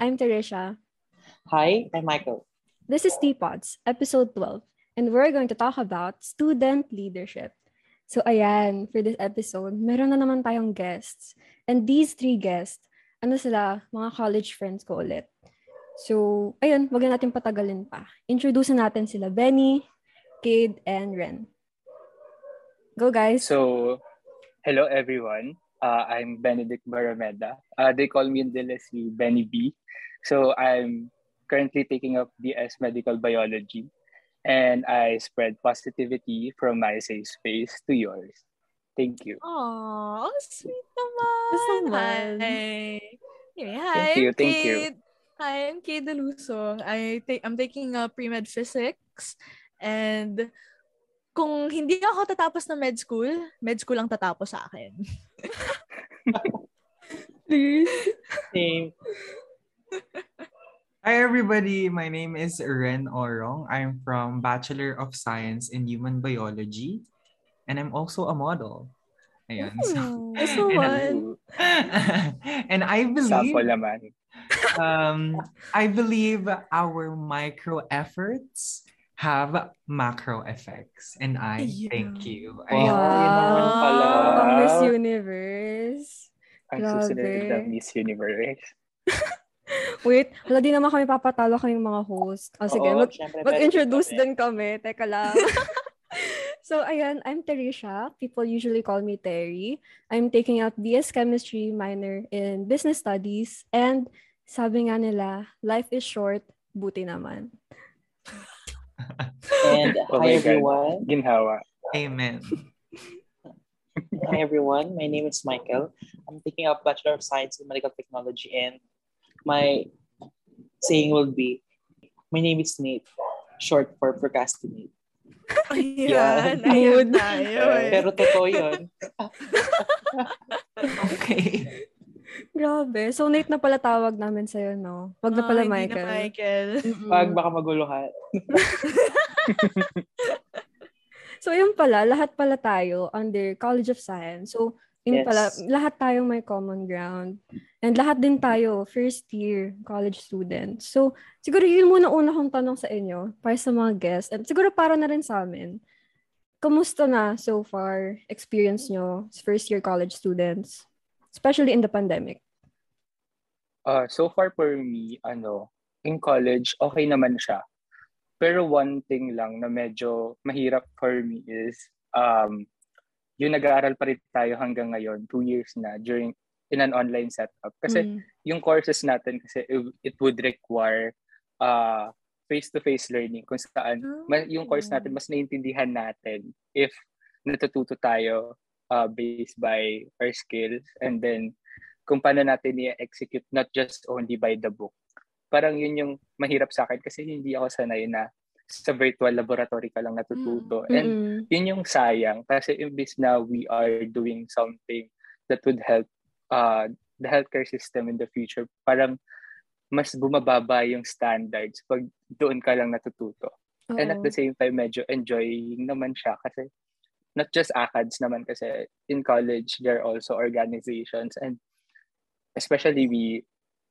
I'm Teresha. Hi, I'm Michael. This is Teapods, episode 12, and we're going to talk about student leadership. So ayan, for this episode, meron na naman tayong guests. And these three guests, ano sila, mga college friends ko ulit. So, ayun, wag na natin patagalin pa. Introduce natin sila Benny, Cade, and Ren. Go guys. So, hello everyone. Uh, I'm Benedict Barameda. Uh, they call me in the Leslie Benny B. So I'm currently taking up BS Medical Biology and I spread positivity from my safe space to yours. Thank you. Aww, oh, sweet naman. naman. Hi. Anyway, hi, Thank you, thank you. Hi, I'm Kate Delusong. I ta- I'm taking uh, pre-med physics and kung hindi ako tatapos ng med school, med school ang tatapos sa akin. Please. Same. Hi everybody, my name is Ren Orong. I'm from Bachelor of Science in Human Biology and I'm also a model. Ayan. So, Gusto one. and I Sample believe naman. um I believe our micro efforts have macro effects and I Yeah. thank you. Wow. I naman pala. Miss Universe. Ang susunod na Miss Universe. Wait, wala din naman kami papatalo kaming mga host. O sige, Oo, mag- mag-introduce din kami. Teka lang. so, ayan, I'm Teresha. People usually call me Terry. I'm taking up BS Chemistry minor in Business Studies. And sabi nga nila, life is short, buti naman. And Oh hi everyone. Ginhawa. Amen. Hi everyone. My name is Michael. I'm taking up Bachelor of Science in Medical Technology and my saying will be my name is Nate, short for procrastinate. Ayan, Yeah. ayan Mood. tayo eh. Pero totoo yun. Okay. Grabe. So, Nate na pala tawag namin sa'yo, no? Wag na Ah, pala, hindi Michael. Na Michael. Mm-mm. Pag baka maguluhan. So, yun pala, lahat pala tayo under College of Science. So, yun Yes. pala, lahat tayong may common ground. And lahat din tayo, first year college students. So, siguro yun muna una kong tanong sa inyo, para sa mga guests, and siguro para na rin sa amin. Kumusta na so far experience nyo as first year college students? Especially in the pandemic. Uh, so far for me, ano, in college, okay naman siya. Pero one thing lang na medyo mahirap for me is um, yung nag-aaral pa rin tayo hanggang ngayon, two years na, during in an online setup. Kasi Mm. yung courses natin kasi it, would require uh, face-to-face learning kung saan ma- yung course natin mas naiintindihan natin if natututo tayo uh, based by our skills and then kung paano natin i-execute not just only by the book. Parang yun yung mahirap sa akin kasi hindi ako sanay na sa virtual laboratory ka lang natututo. And Mm-mm. yun yung sayang kasi imbis na we are doing something that would help uh, the healthcare system in the future, parang mas bumababa yung standards pag doon ka lang natututo. And at Oo. the same time, medyo enjoying naman siya kasi not just ACADS naman kasi in college, there are also organizations and especially we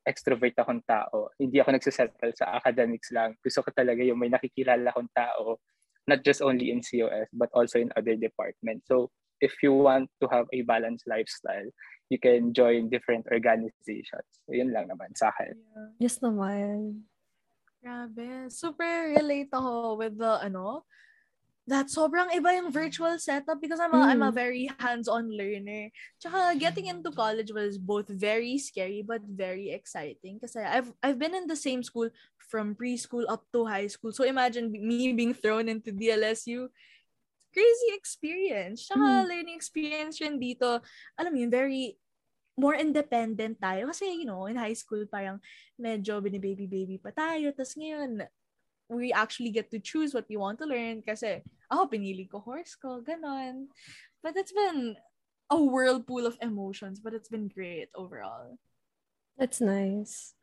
extrovert akong tao. Hindi ako nagsisettle sa academics lang. Gusto ko talaga yung may nakikilala akong tao, not just only in COS, but also in other departments. So if you want to have a balanced lifestyle, you can join different organizations. So yun lang naman sa akin. Yes naman. Grabe. Super relate ako with the, ano, that sobrang iba yung virtual setup because I'm a, I'm a Mm. very hands-on learner. Tsaka getting into college was both very scary but very exciting kasi I've I've been in the same school from preschool up to high school. So imagine me being thrown into DLSU. Crazy experience. Tsaka learning experience yun dito. Alam mo yun, very more independent tayo. Kasi, you know, in high school, parang medyo binibaby-baby pa tayo. Tapos ngayon, we actually get to choose what we want to learn kasi, ako, pinili ko horse ko, ganon. But it's been a whirlpool of emotions, but it's been great overall. That's nice.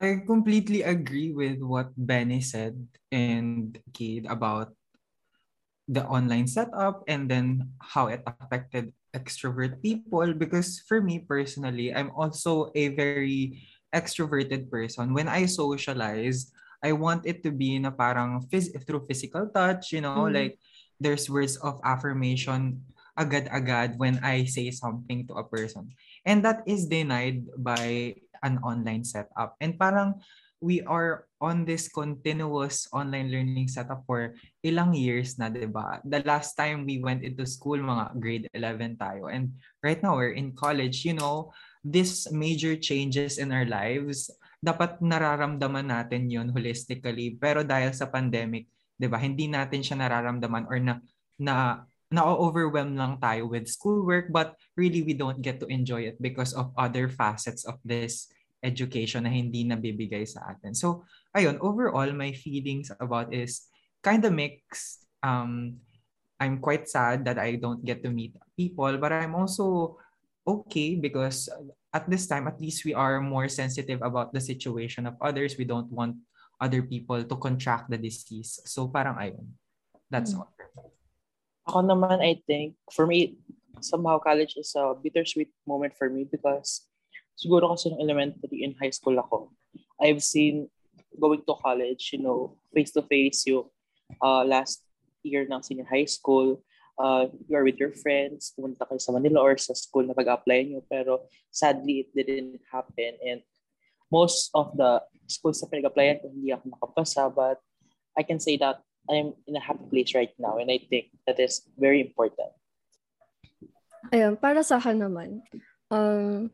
I completely agree with what Benny said and Kate about the online setup and then how it affected extrovert people because for me personally I'm also a very extroverted person. When I socialize, I want it to be na parang phys- through physical touch, you know, Mm. like there's words of affirmation agad-agad when I say something to a person. And that is denied by an online setup. And parang we are on this continuous online learning setup for ilang years na, 'di ba? The last time we went into school, mga grade 11 tayo. And right now, we're in college. You know, these major changes in our lives, dapat nararamdaman natin yun holistically. Pero dahil sa pandemic, 'di ba, hindi natin siya nararamdaman or na na na-overwhelm lang tayo with schoolwork but really we don't get to enjoy it because of other facets of this education na hindi nabibigay sa atin. So, ayun, overall, my feelings about is kind of mixed. Um, I'm quite sad that I don't get to meet people, but I'm also okay because at this time, at least we are more sensitive about the situation of others. We don't want other people to contract the disease. So, parang ayun. That's Mm. all. Ako naman, I think, for me, somehow college is a bittersweet moment for me because siguro kasi nung elementary and high school ako, I've seen going to college, you know, face-to-face yung uh, last year ng senior high school, uh, you are with your friends, pumunta kayo sa Manila or sa school na pag-apply nyo. Pero sadly, it didn't happen. And most of the schools na pinag-applyan ko, hindi ako nakapasa. But I can say that I'm in a happy place right now. And I think that is very important. Ayun, para sa akin naman, um,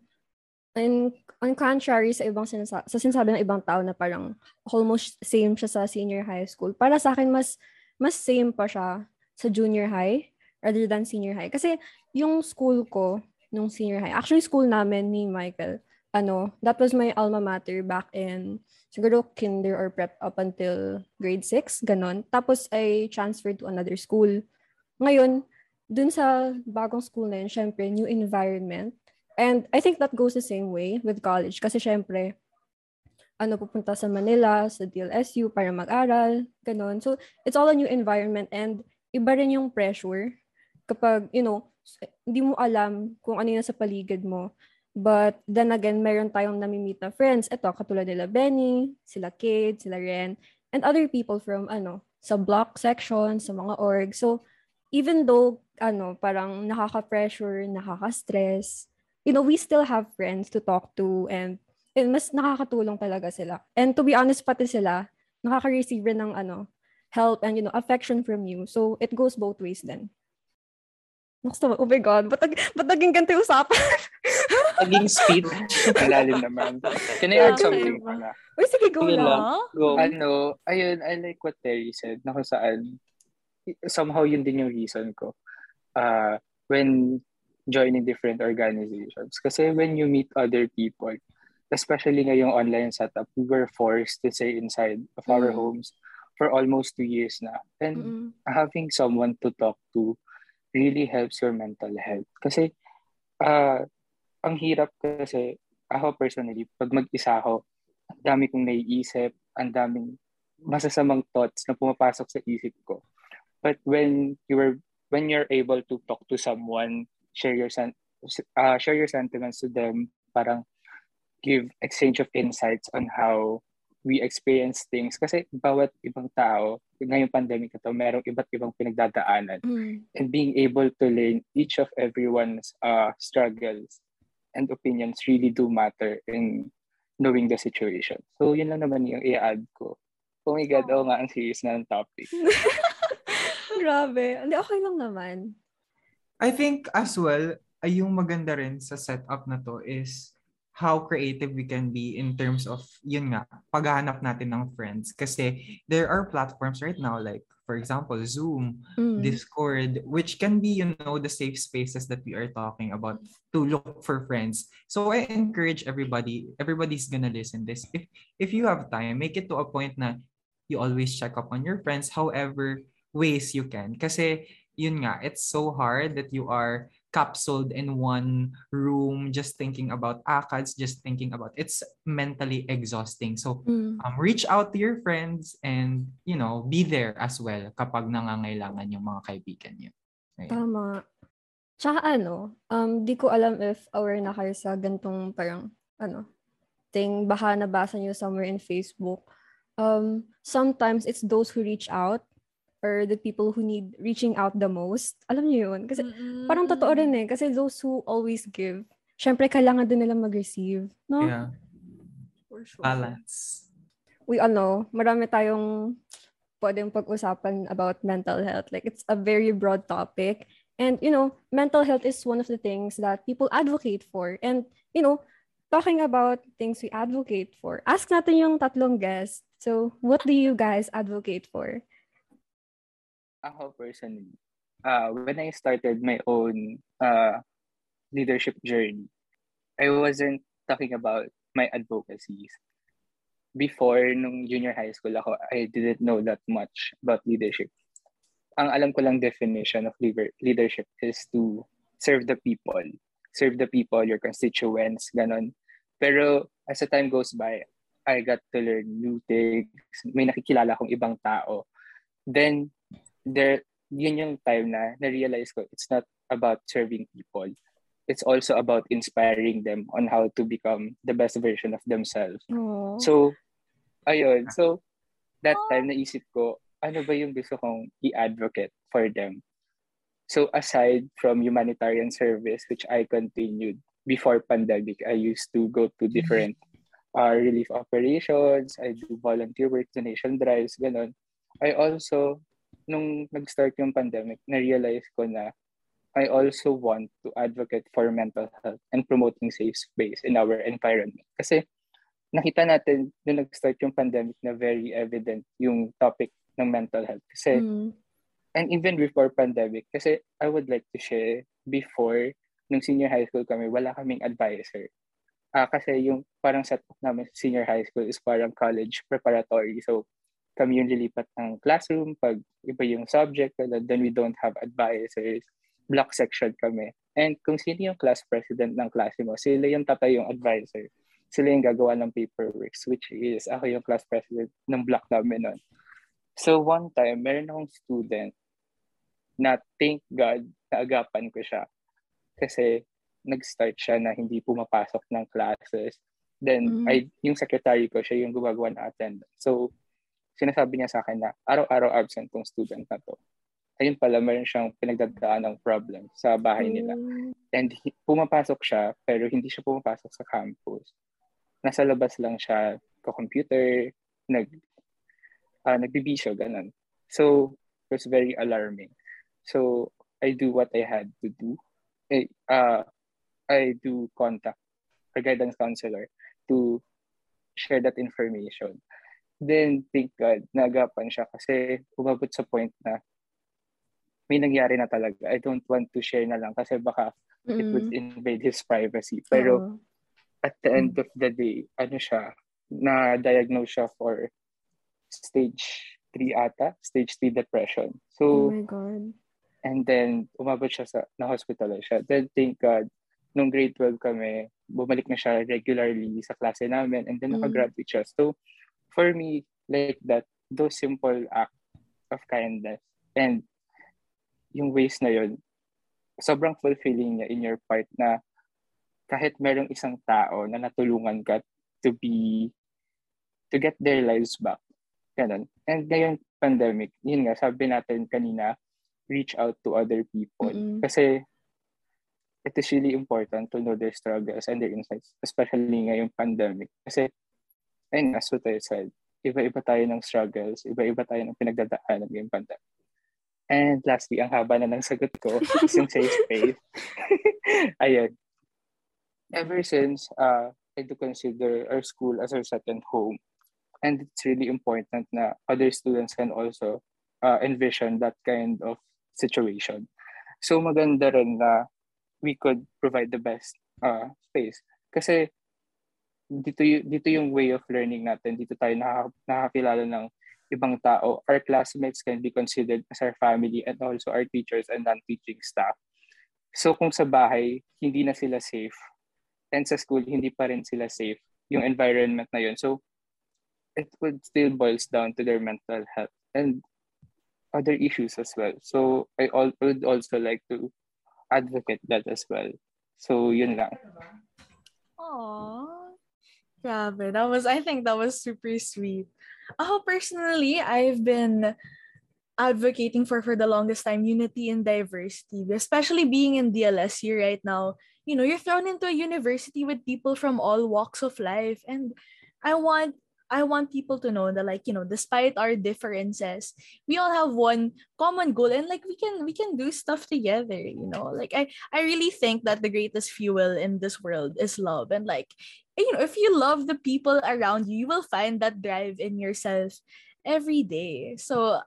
in, on contrary sa ibang sinasa- sa sinasabi ng ibang tao na parang almost same siya sa senior high school, para sa akin mas mas same pa siya sa junior high rather than senior high. Kasi yung school ko nung senior high, actually school namin ni Michael, ano, that was my alma mater back in siguro kinder or prep up until grade 6, ganon. Tapos I transferred to another school. Ngayon, dun sa bagong school na yun, syempre, new environment. And I think that goes the same way with college. Kasi syempre, ano, pupunta sa Manila, sa DLSU para mag-aral, ganon. So, it's all a new environment and iba rin yung pressure kapag, you know, hindi mo alam kung ano yung sa paligid mo. But then again, meron tayong namimit na friends. Ito, katulad nila Benny, sila Kate, sila Ren, and other people from, ano, sa block section, sa mga org. So, even though, ano, parang nakaka-pressure, nakaka-stress, you know, we still have friends to talk to and, and mas nakakatulong talaga sila. And to be honest, pati sila, nakaka-receive rin ng, ano, help and, you know, affection from you. So, it goes both ways then. Gusto mo, oh my God, ba't, nag- ba't naging ganito yung usapan? Naging speed. Ang lalim naman. Can I add Okay. something pala? Uy, sige, go lang. Huh? Go. Ano, ayun, I like what Terry said, na kung saan, somehow yun din yung reason ko. Uh, when joining different organizations. Kasi when you meet other people, especially ngayong online setup, we were forced to stay inside of our Mm. homes for almost two years na. And Mm-mm. having someone to talk to really helps your mental health. Kasi, ah ang hirap kasi, ako personally, pag mag-isa ako, ang dami kong naiisip, ang daming masasamang thoughts na pumapasok sa isip ko. But when you are when you're able to talk to someone, share your uh, share your sentiments to them, parang give exchange of insights on how we experience things. Kasi bawat ibang tao, ngayong pandemic na to, merong iba't ibang pinagdadaanan. Mm. And being able to learn each of everyone's uh, struggles and opinions really do matter in knowing the situation. So yun lang naman yung i-add ko. Oh my God, oh nga, ang serious na ng topic. Grabe. Hindi, okay lang naman. I think as well, ay yung maganda rin sa setup na to is how creative we can be in terms of, yun nga, paghahanap natin ng friends. Kasi there are platforms right now like, for example, Zoom, Mm. Discord, which can be, you know, the safe spaces that we are talking about to look for friends. So I encourage everybody, everybody's gonna listen this. If if you have time, make it to a point na you always check up on your friends, however ways you can. Kasi yun nga, it's so hard that you are capsuled in one room just thinking about ACADS, just thinking about it's mentally exhausting. So Mm. um, reach out to your friends and, you know, be there as well kapag nangangailangan yung mga kaibigan niyo. Ayan. Tama. Tsaka ano, um, di ko alam if aware na kayo sa gantong parang, ano, thing, baka nabasa niyo somewhere in Facebook, um, sometimes it's those who reach out or the people who need reaching out the most. Alam niyo yun? Kasi Mm-mm. parang totoo rin eh. Kasi those who always give, syempre kailangan din nila mag-receive. No? Yeah. For sure. Balance. we ano, marami tayong pwedeng pag-usapan about mental health. Like, it's a very broad topic. And, you know, mental health is one of the things that people advocate for. And, you know, talking about things we advocate for, ask natin yung tatlong guests. So, what do you guys advocate for? Ako personally, uh, when I started my own uh, leadership journey, I wasn't talking about my advocacies. Before, nung junior high school ako, I didn't know that much about leadership. Ang alam ko lang definition of leader- leadership is to serve the people. Serve the people, your constituents, ganon. Pero as the time goes by, I got to learn new things. May nakikilala akong ibang tao. Then, there, yun yung time na na-realize ko, it's not about serving people. It's also about inspiring them on how to become the best version of themselves. Oh. So, ayun. So, that time naisip ko, ano ba yung gusto kong i-advocate for them? So, aside from humanitarian service, which I continued before pandemic, I used to go to different uh, relief operations, I do volunteer work, donation drives, ganun. I also, nung nag-start yung pandemic, na-realize ko na I also want to advocate for mental health and promoting safe space in our environment. Kasi nakita natin nung nag-start yung pandemic na very evident yung topic ng mental health. Kasi, Mm. and even before pandemic, kasi I would like to share before, nung senior high school kami, wala kaming advisor. Ah, kasi yung parang setup namin sa senior high school is parang college preparatory. So, kami yung lilipat ng classroom pag iba yung subject, then we don't have advisors. Block section kami. And kung sino yung class president ng klase mo, sila yung tatay yung advisor. Sila yung gagawa ng paperwork, which is ako yung class president ng block namin nun. So one time, meron akong student na thank God naagapan ko siya. Kasi nag-start siya na hindi pumapasok ng classes. Then, Mhm. I, yung secretary ko, siya yung gumagawa ng attendance. So, sinasabi niya sa akin na araw-araw absent tong student na to. Ayun pala, meron siyang pinagdadaan ng problem sa bahay nila. Mm. And pumapasok siya, pero hindi siya pumapasok sa campus. Nasa labas lang siya, ka-computer, nag, uh, nagbibisyo, ganun. So, it was very alarming. So, I do what I had to do. Eh, uh, I do contact a guidance counselor to share that information. Then, thank God, naagapan siya kasi umabot sa point na may nangyari na talaga. I don't want to share na lang kasi baka it would invade his privacy. Pero Oo. at the end of the day, ano siya, na-diagnose siya for stage 3 ata, stage 3 depression. oh So, my God. and then umabot siya sa, na-hospital siya. Then thank God, nung grade 12 kami, bumalik na siya regularly sa klase namin and then Mm. nakagraduate siya. So, for me, like that, those simple acts of kindness and yung ways na yun, sobrang fulfilling niya in your part na kahit merong isang tao na natulungan ka to be, to get their lives back. Ganun. And ngayon, pandemic, yun nga, sabi natin kanina, reach out to other people. Mm-mm. Kasi it is really important to know their struggles and their insights, especially ngayong pandemic. Kasi, ayun, as what I said, iba-iba tayo ng struggles, iba-iba tayo ng pinagdadaanan ngayong pandemic. And lastly, ang haba na ng sagot ko, is yung safe space. Ayun. Ever since, uh, I do consider our school as our second home. And it's really important na other students can also uh, envision that kind of situation. So maganda rin na we could provide the best uh, space. Kasi dito, dito yung way of learning natin. Dito tayo nakaka- nakakilala ng ibang tao. Our classmates can be considered as our family and also our teachers and non-teaching staff. So kung sa bahay, hindi na sila safe. And sa school, hindi pa rin sila safe. Yung environment na yun. So it would still boils down to their mental health and other issues as well. So I would also like to advocate that as well. So yun lang. Aww. Grabe. That was, I think that was super sweet. Oh, personally, I've been advocating for for the longest time unity and diversity, especially being in DLSU right now. You know, you're thrown into a university with people from all walks of life. And I want I want people to know that like, you know, despite our differences, we all have one common goal and like we can we can do stuff together, you know. Like I I really think that the greatest fuel in this world is love and like you know, if you love the people around you, you will find that drive in yourself every day. So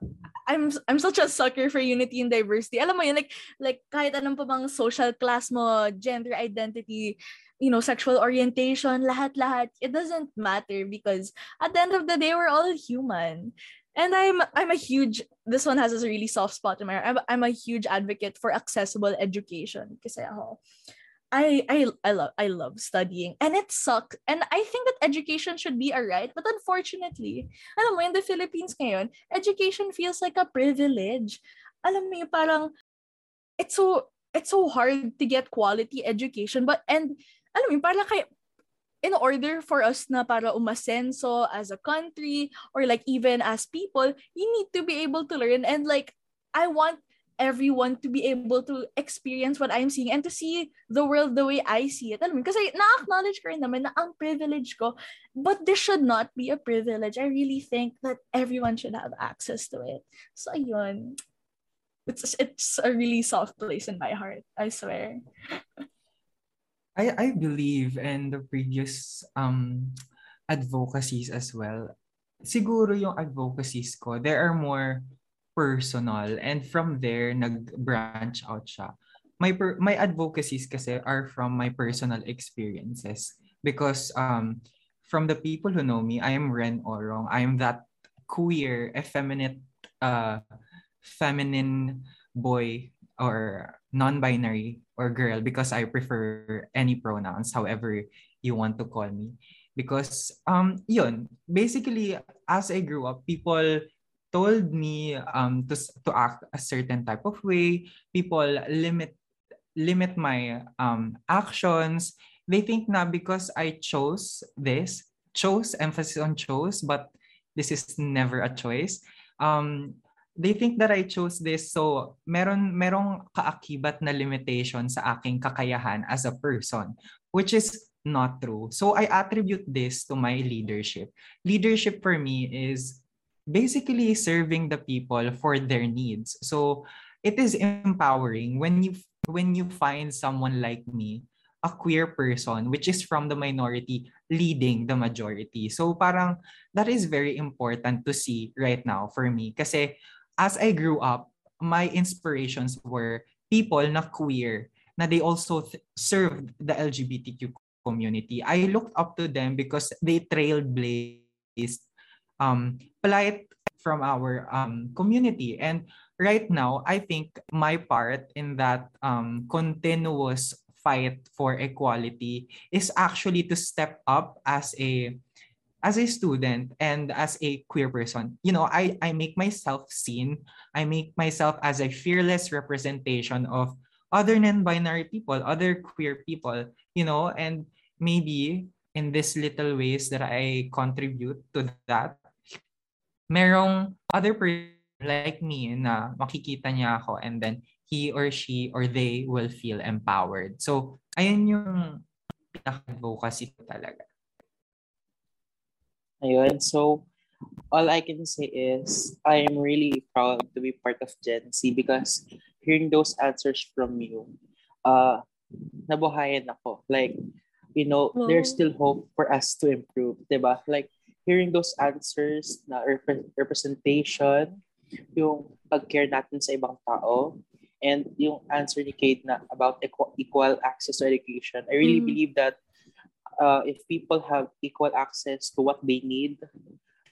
I'm I'm such a sucker for unity and diversity. Alam mo yun, like like kahit anong pa bang social class mo, gender identity, you know, sexual orientation, lahat-lahat, it doesn't matter because at the end of the day, we're all human. And I'm I'm a huge this one has a really soft spot in my heart. I'm, I'm a huge advocate for accessible education kasi ako I I I love I love studying and it sucks and I think that education should be a right but unfortunately alam mo in the Philippines ngayon education feels like a privilege alam mo parang it's so it's so hard to get quality education but and alam mo parang kay in order for us na para umasenso as a country or like even as people you need to be able to learn and like I want everyone to be able to experience what I'm seeing and to see the world the way I see it. Alam mo, kasi na-acknowledge ko rin naman na ang privilege ko, but this should not be a privilege. I really think that everyone should have access to it. So, ayun. It's, it's a really soft place in my heart, I swear. I, I believe in the previous um advocacies as well. Siguro yung advocacies ko, there are more personal and from there nag-branch out siya. My per- my advocacies kasi are from my personal experiences because um from the people who know me, I am Ren Orong. I am that queer, effeminate uh feminine boy or non-binary or girl because I prefer any pronouns however you want to call me. Because um yun basically as I grew up people told me um to to act a certain type of way. People limit limit my um actions. They think na because i chose this chose emphasis on chose but this is never a choice. Um they think that I chose this so meron merong kaakibat na limitation sa aking kakayahan as a person which is not true so I attribute this to my leadership leadership for me is basically serving the people for their needs. So it is empowering when you when you find someone like me, a queer person which is from the minority leading the majority. So parang that is very important to see right now for me kasi as I grew up, my inspirations were people na queer na they also th- served the LGBTQ community. I looked up to them because they trailblazed um, polite from our um, community. And right now, I think my part in that um, continuous fight for equality is actually to step up as a as a student and as a queer person you know i i make myself seen i make myself as a fearless representation of other non-binary people other queer people you know and maybe in these little ways that i contribute to that merong other person like me na makikita niya ako and then he or she or they will feel empowered. So, ayun yung pinaka-advocacy talaga. Ayun. So, all I can say is I am really proud to be part of Gen Z because hearing those answers from you, uh, nabuhayan ako. Like, you know, wow. there's still hope for us to improve, diba? Like, hearing those answers na rep- representation, yung pag-care natin sa ibang tao, and yung answer ni Kate na about equal, equal access to education, I really mm. believe that uh, if people have equal access to what they need,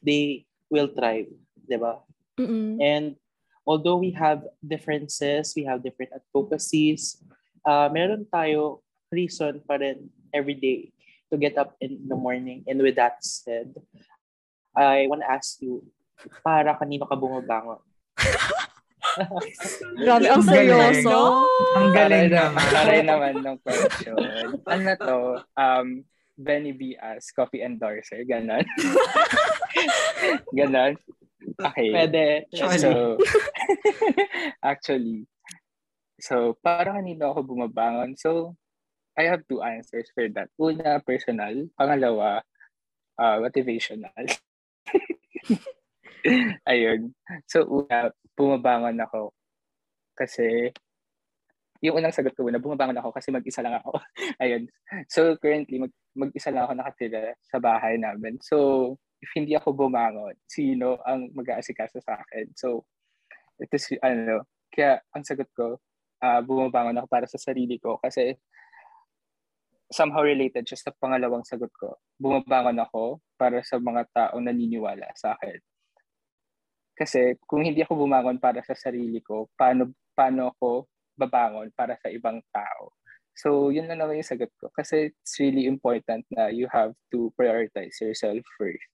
they will thrive, di ba? And although we have differences, we have different advocacies, uh, meron tayo reason pa rin every day to get up in the morning. And with that said, I want to ask you, para kanino ka bumabangon? Grabe, ang seryoso. Ang galing naman. Taray naman ng question. Ano to? Um, Benny B as coffee endorser. Ganon. Ganon. Okay. Pwede. So, actually, so para kanina ako bumabangon. So, I have two answers for that. Una, personal. Pangalawa, uh, motivational. Ayun. So, una, bumabangon ako. Kasi, yung unang sagot ko una, bumabangon ako kasi mag-isa lang ako. Ayun. So, currently, mag, mag-isa lang ako nakatira sa bahay namin. So, if hindi ako bumangon, sino ang mag-aasikaso sa akin? So, ito si, ano, kaya ang sagot ko, uh, bumabangon ako para sa sarili ko kasi somehow related siya sa pangalawang sagot ko. Bumabangon ako para sa mga taong naniniwala sa akin. Kasi kung hindi ako bumangon para sa sarili ko, paano, paano ako babangon para sa ibang tao? So, yun na naman yung sagot ko. Kasi it's really important na you have to prioritize yourself first.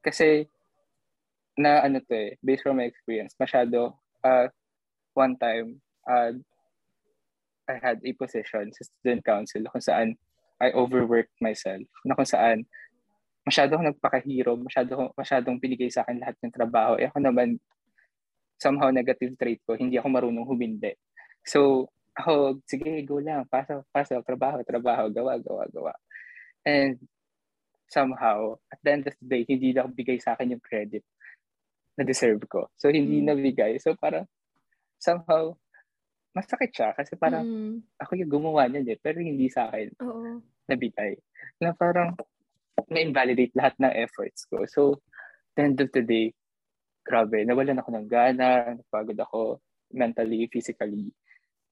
Kasi, na ano to eh, based from my experience, masyado, uh, one time, uh, I had a position sa student council kung saan I overworked myself. Na kung saan masyado akong nagpakahiro, masyado, masyadong pinigay sa akin lahat ng trabaho. Eh ako naman, somehow negative trait ko, hindi ako marunong humindi. So, ako, sige, go lang, pasok, pasok, trabaho, trabaho, gawa, gawa, gawa. And somehow, at the end of the day, hindi na bigay sa akin yung credit na deserve ko. So, hindi mm. nabigay. So, parang, somehow, masakit siya kasi parang mm. ako yung gumawa niyan eh, pero hindi sa akin Oo. nabigay. Na parang, na-invalidate lahat ng efforts ko. So, the end of the day, grabe, nawalan ako ng gana, napagod ako mentally, physically,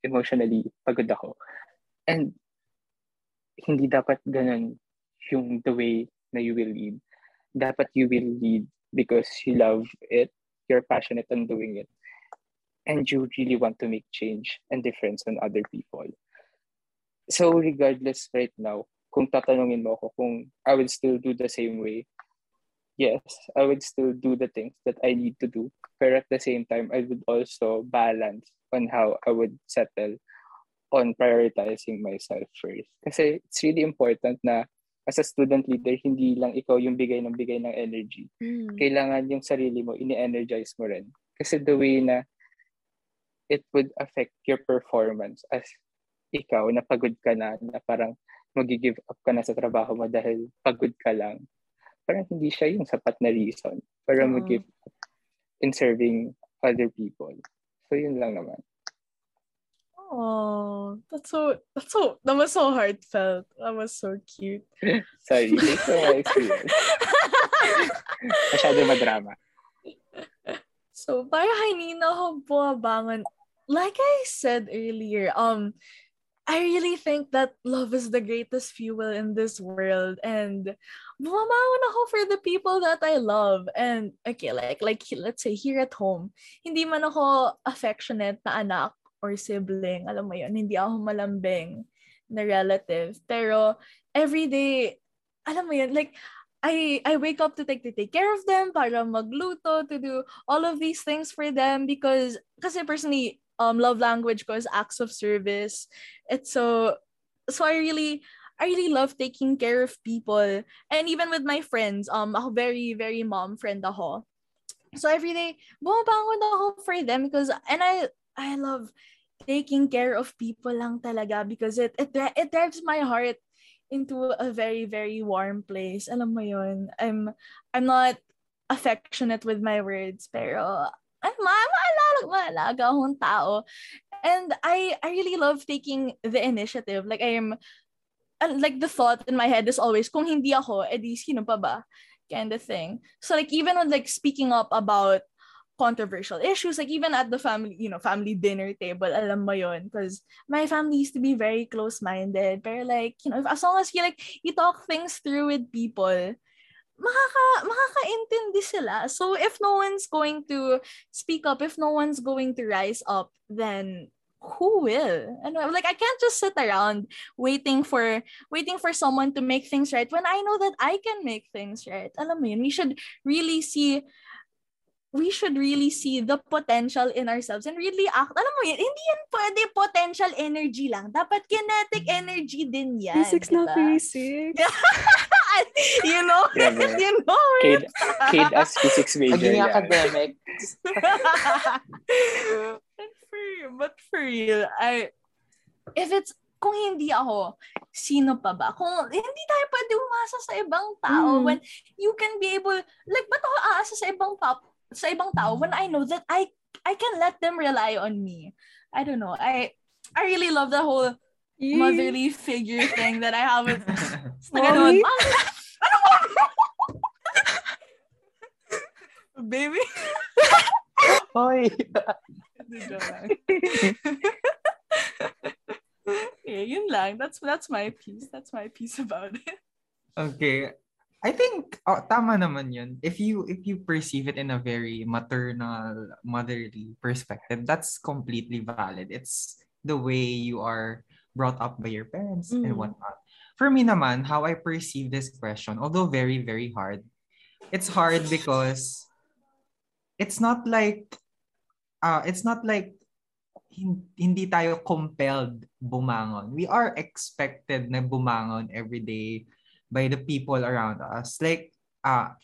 emotionally, pagod ako. And hindi dapat ganun yung the way na you will lead. Dapat you will lead because you love it, you're passionate on doing it, and you really want to make change and difference on other people. So regardless right now, kung tatanungin mo ako kung I would still do the same way, yes, I would still do the things that I need to do. But at the same time, I would also balance on how I would settle on prioritizing myself first. Kasi it's really important na as a student leader, hindi lang ikaw yung bigay ng bigay ng energy. Mm. Kailangan yung sarili mo, ini-energize mo rin. Kasi the way na it would affect your performance as ikaw, napagod ka na, na parang mag-give up ka na sa trabaho mo dahil pagod ka lang, parang hindi siya yung sapat na reason para uh-huh. mag-give up in serving other people. So, yun lang naman. Oh, that's so, that's so, that was so heartfelt. That was so cute. Sorry, it's my experience. Masyado madrama. So, para kanina ako bumabangon, like I said earlier, um, I really think that love is the greatest fuel in this world. And bumabangon ako for the people that I love. And okay like like let's say here at home hindi man ako affectionate na anak or sibling. Alam mo yon hindi ako malambing na relative. Pero every day alam mo yon like I I wake up to take to take care of them para magluto to do all of these things for them because kasi personally um love language ko is acts of service. It's so so I really I really love taking care of people. And even with my friends, um ako very very mom friend ako. So every day, bumabangon ako for them because and I I love taking care of people lang talaga because it it it drives my heart into a very very warm place. Alam mo 'yon. I'm I'm not affectionate with my words pero ay, ma maalaga, maalaga akong tao. And I, I really love taking the initiative. Like, I am, like, the thought in my head is always, kung hindi ako, edi sino pa ba? Kind of thing. So, like, even when, like, speaking up about controversial issues, like, even at the family, you know, family dinner table, alam mo yun. Because my family used to be very close-minded. Pero, like, you know, as long as you, like, you talk things through with people, makaka makakaintindi sila. So if no one's going to speak up, if no one's going to rise up, then who will? And I'm like I can't just sit around waiting for waiting for someone to make things right when I know that I can make things right. Alam mo yun, we should really see we should really see the potential in ourselves and really act. Alam mo yun, hindi yan pwede potential energy lang. Dapat kinetic mm. energy din yan. Physics na diba? physics. you know it, you know it. Kid, kid as physics major Naging yan. academic. but for but for real, I if it's kung hindi ako, sino pa ba? Kung hindi tayo pwede umasa sa ibang tao Mm. when you can be able, like, ba't ako aasa sa ibang tao, sa ibang tao when I know that I I can let them rely on me. I don't know. I I really love the whole motherly figure thing that I have with na Mommy? ganun. Ah, ano mo? Baby. Hoy! Joke lang. yeah, yun lang. That's that's my piece. That's my piece about it. Okay. I think oh, tama naman yun. If you if you perceive it in a very maternal, motherly perspective, that's completely valid. It's the way you are brought up by your parents and Mm. whatnot. For me naman, how I perceive this question, although very, very hard, it's hard because it's not like uh, it's not like hin- hindi tayo compelled bumangon. We are expected na bumangon every day by the people around us. Like, uh,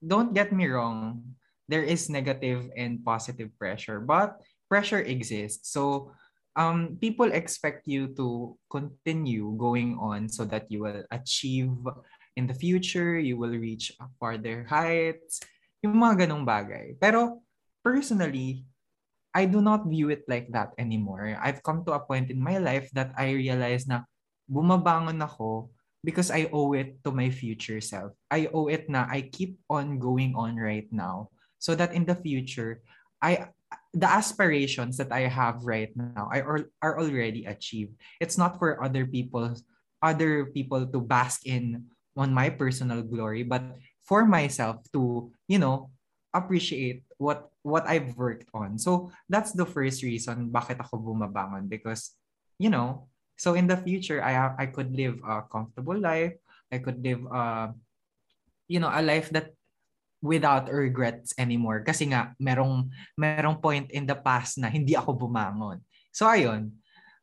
don't get me wrong, there is negative and positive pressure, but pressure exists. So, um, people expect you to continue going on so that you will achieve in the future, you will reach farther heights, yung mga ganong bagay. Pero, personally, I do not view it like that anymore. I've come to a point in my life that I realize na bumabangon ako because I owe it to my future self. I owe it na I keep on going on right now so that in the future, I the aspirations that I have right now I are, are already achieved. It's not for other people other people to bask in on my personal glory, but for myself to, you know, appreciate what what I've worked on. So that's the first reason bakit ako bumabangon because you know, so in the future I I could live a comfortable life. I could live uh you know, a life that without regrets anymore kasi nga merong merong point in the past na hindi ako bumangon. So ayun.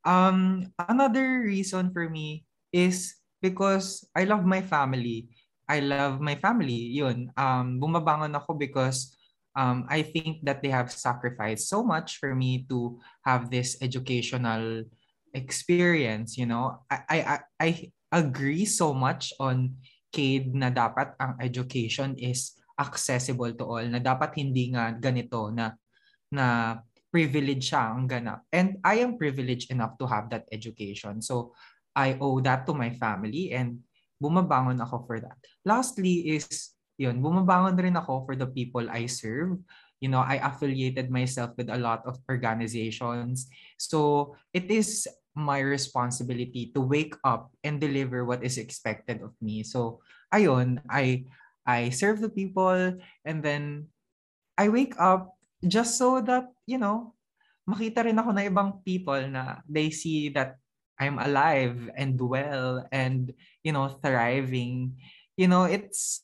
Um another reason for me is because I love my family. I love my family. Yun. Um bumabangon ako because um I think that they have sacrificed so much for me to have this educational experience, you know. I I I, agree so much on Cade na dapat ang education is accessible to all na dapat hindi nga ganito na na privilege siya ang ganap. And I am privileged enough to have that education. So I owe that to my family and bumabangon ako for that. Lastly is yun, bumabangon rin ako for the people I serve. You know, I affiliated myself with a lot of organizations. So it is my responsibility to wake up and deliver what is expected of me. So ayun, I I serve the people and then I wake up just so that, you know, makita rin ako na ibang people na they see that I'm alive and well and, you know, thriving. You know, it's,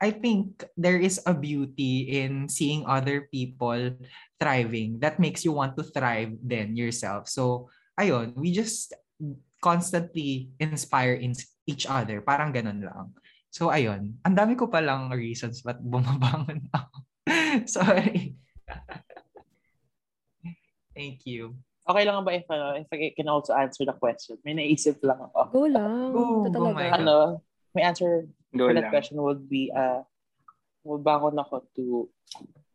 I think there is a beauty in seeing other people thriving that makes you want to thrive then yourself. So, ayun, we just constantly inspire in each other. Parang ganun lang. So, ayun. Ang dami ko palang reasons ba't bumabangon ako. Sorry. Thank you. Okay lang ba if, ano, if I can also answer the question? May naisip lang ako. Go lang. Go, Ito go, talaga. Mike. Ano, may answer Go for that lang. question would be, uh, bumabangon ako to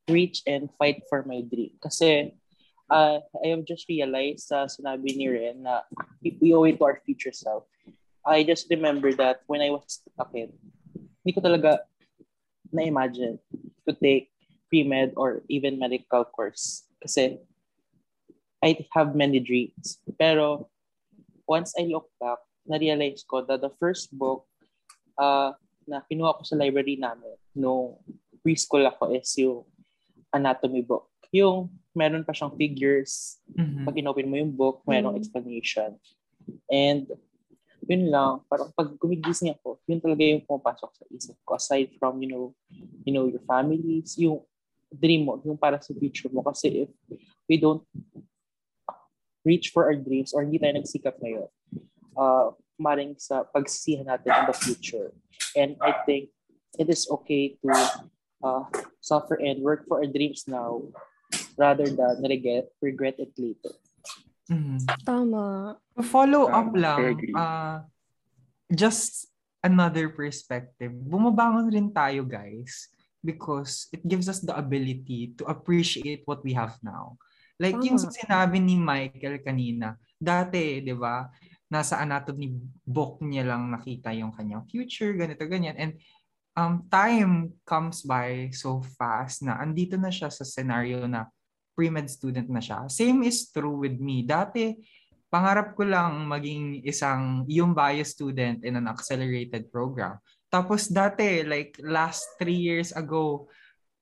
reach and fight for my dream. Kasi, uh, I have just realized sa sinabi ni Ren na we owe it to our future self. I just remember that when I was a kid, hindi ko talaga na-imagine to take pre-med or even medical course. Kasi I have many dreams. Pero once I look back, na-realize ko that the first book uh, na kinuha ko sa library namin no preschool ako is yung anatomy book. Yung meron pa siyang figures. Mhm. Pag inopen mo yung book, merong Mm. explanation. And yun lang, parang pag gumigising ako, yun talaga yung pumapasok sa isip ko. Aside from, you know, you know, your families, yung dream mo, yung para sa future mo. Kasi if we don't reach for our dreams or hindi tayo nagsikap ngayon, uh, maring sa pagsisihan natin in the future. And I think it is okay to uh, suffer and work for our dreams now rather than regret, regret it later. Mhm. Tama. Follow up Um, lang, uh, just another perspective. Bumabangon rin tayo, guys, because it gives us the ability to appreciate what we have now. Like yung Tama. sinabi ni Michael kanina, dati, di ba, nasa anatomy book niya lang nakita yung kanyang future, ganito, ganyan. And um, time comes by so fast na andito na siya sa scenario na pre-med student na siya. Same is true with me. Dati, pangarap ko lang maging isang yung bio student in an accelerated program. Tapos dati, like last three years ago,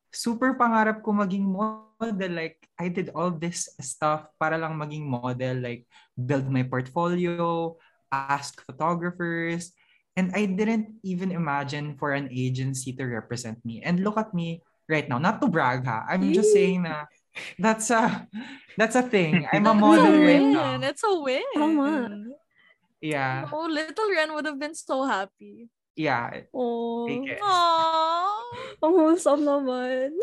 super pangarap ko maging model. Like, I did all this stuff para lang maging model. Like, build my portfolio, ask photographers. And I didn't even imagine for an agency to represent me. And look at me right now. Not to brag ha. I'm just saying na that's a that's a thing. I'm a model a right win. now. It's a win. Oh Tama. Yeah. Oh, little Ren would have been so happy. Yeah. Oh, Take. Aww. Oh, ang wholesome naman.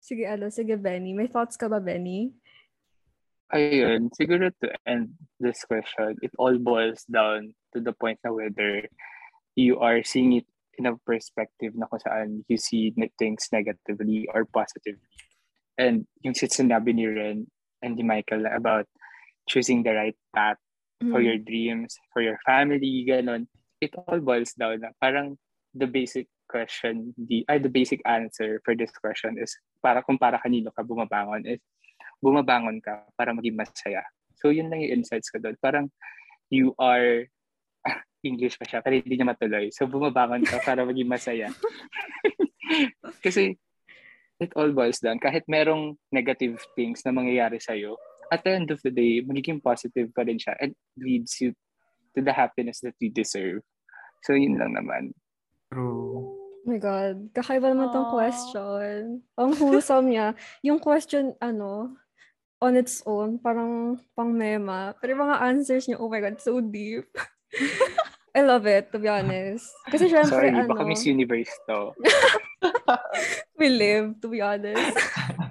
sige, ano, sige, Benny. May thoughts ka ba, Benny? Ayun, siguro to end this question, it all boils down to the point na whether you are seeing it in a perspective na kung saan you see things negatively or positively. And yung sinabi ni Ren and ni Michael about choosing the right path for Mm. your dreams, for your family, ganon. It all boils down na parang the basic question, the ay, the basic answer for this question is para kung para kanino ka bumabangon is bumabangon ka para maging masaya. So yun lang yung insights ko doon. Parang you are English pa siya, pero hindi niya matuloy. So bumabangon ka para maging masaya. Kasi it all boils down. Kahit merong negative things na mangyayari sa'yo, at the end of the day, magiging positive pa rin siya and leads you to the happiness that you deserve. So, yun lang naman. True. Oh my God. Kakaiba naman tong question. Ang wholesome niya. Yung question, ano, on its own, parang pang mema. Pero yung mga answers niya, oh my God, so deep. I love it, to be honest. Kasi syempre, Sorry, ano, baka Miss Universe to. we live, to be honest.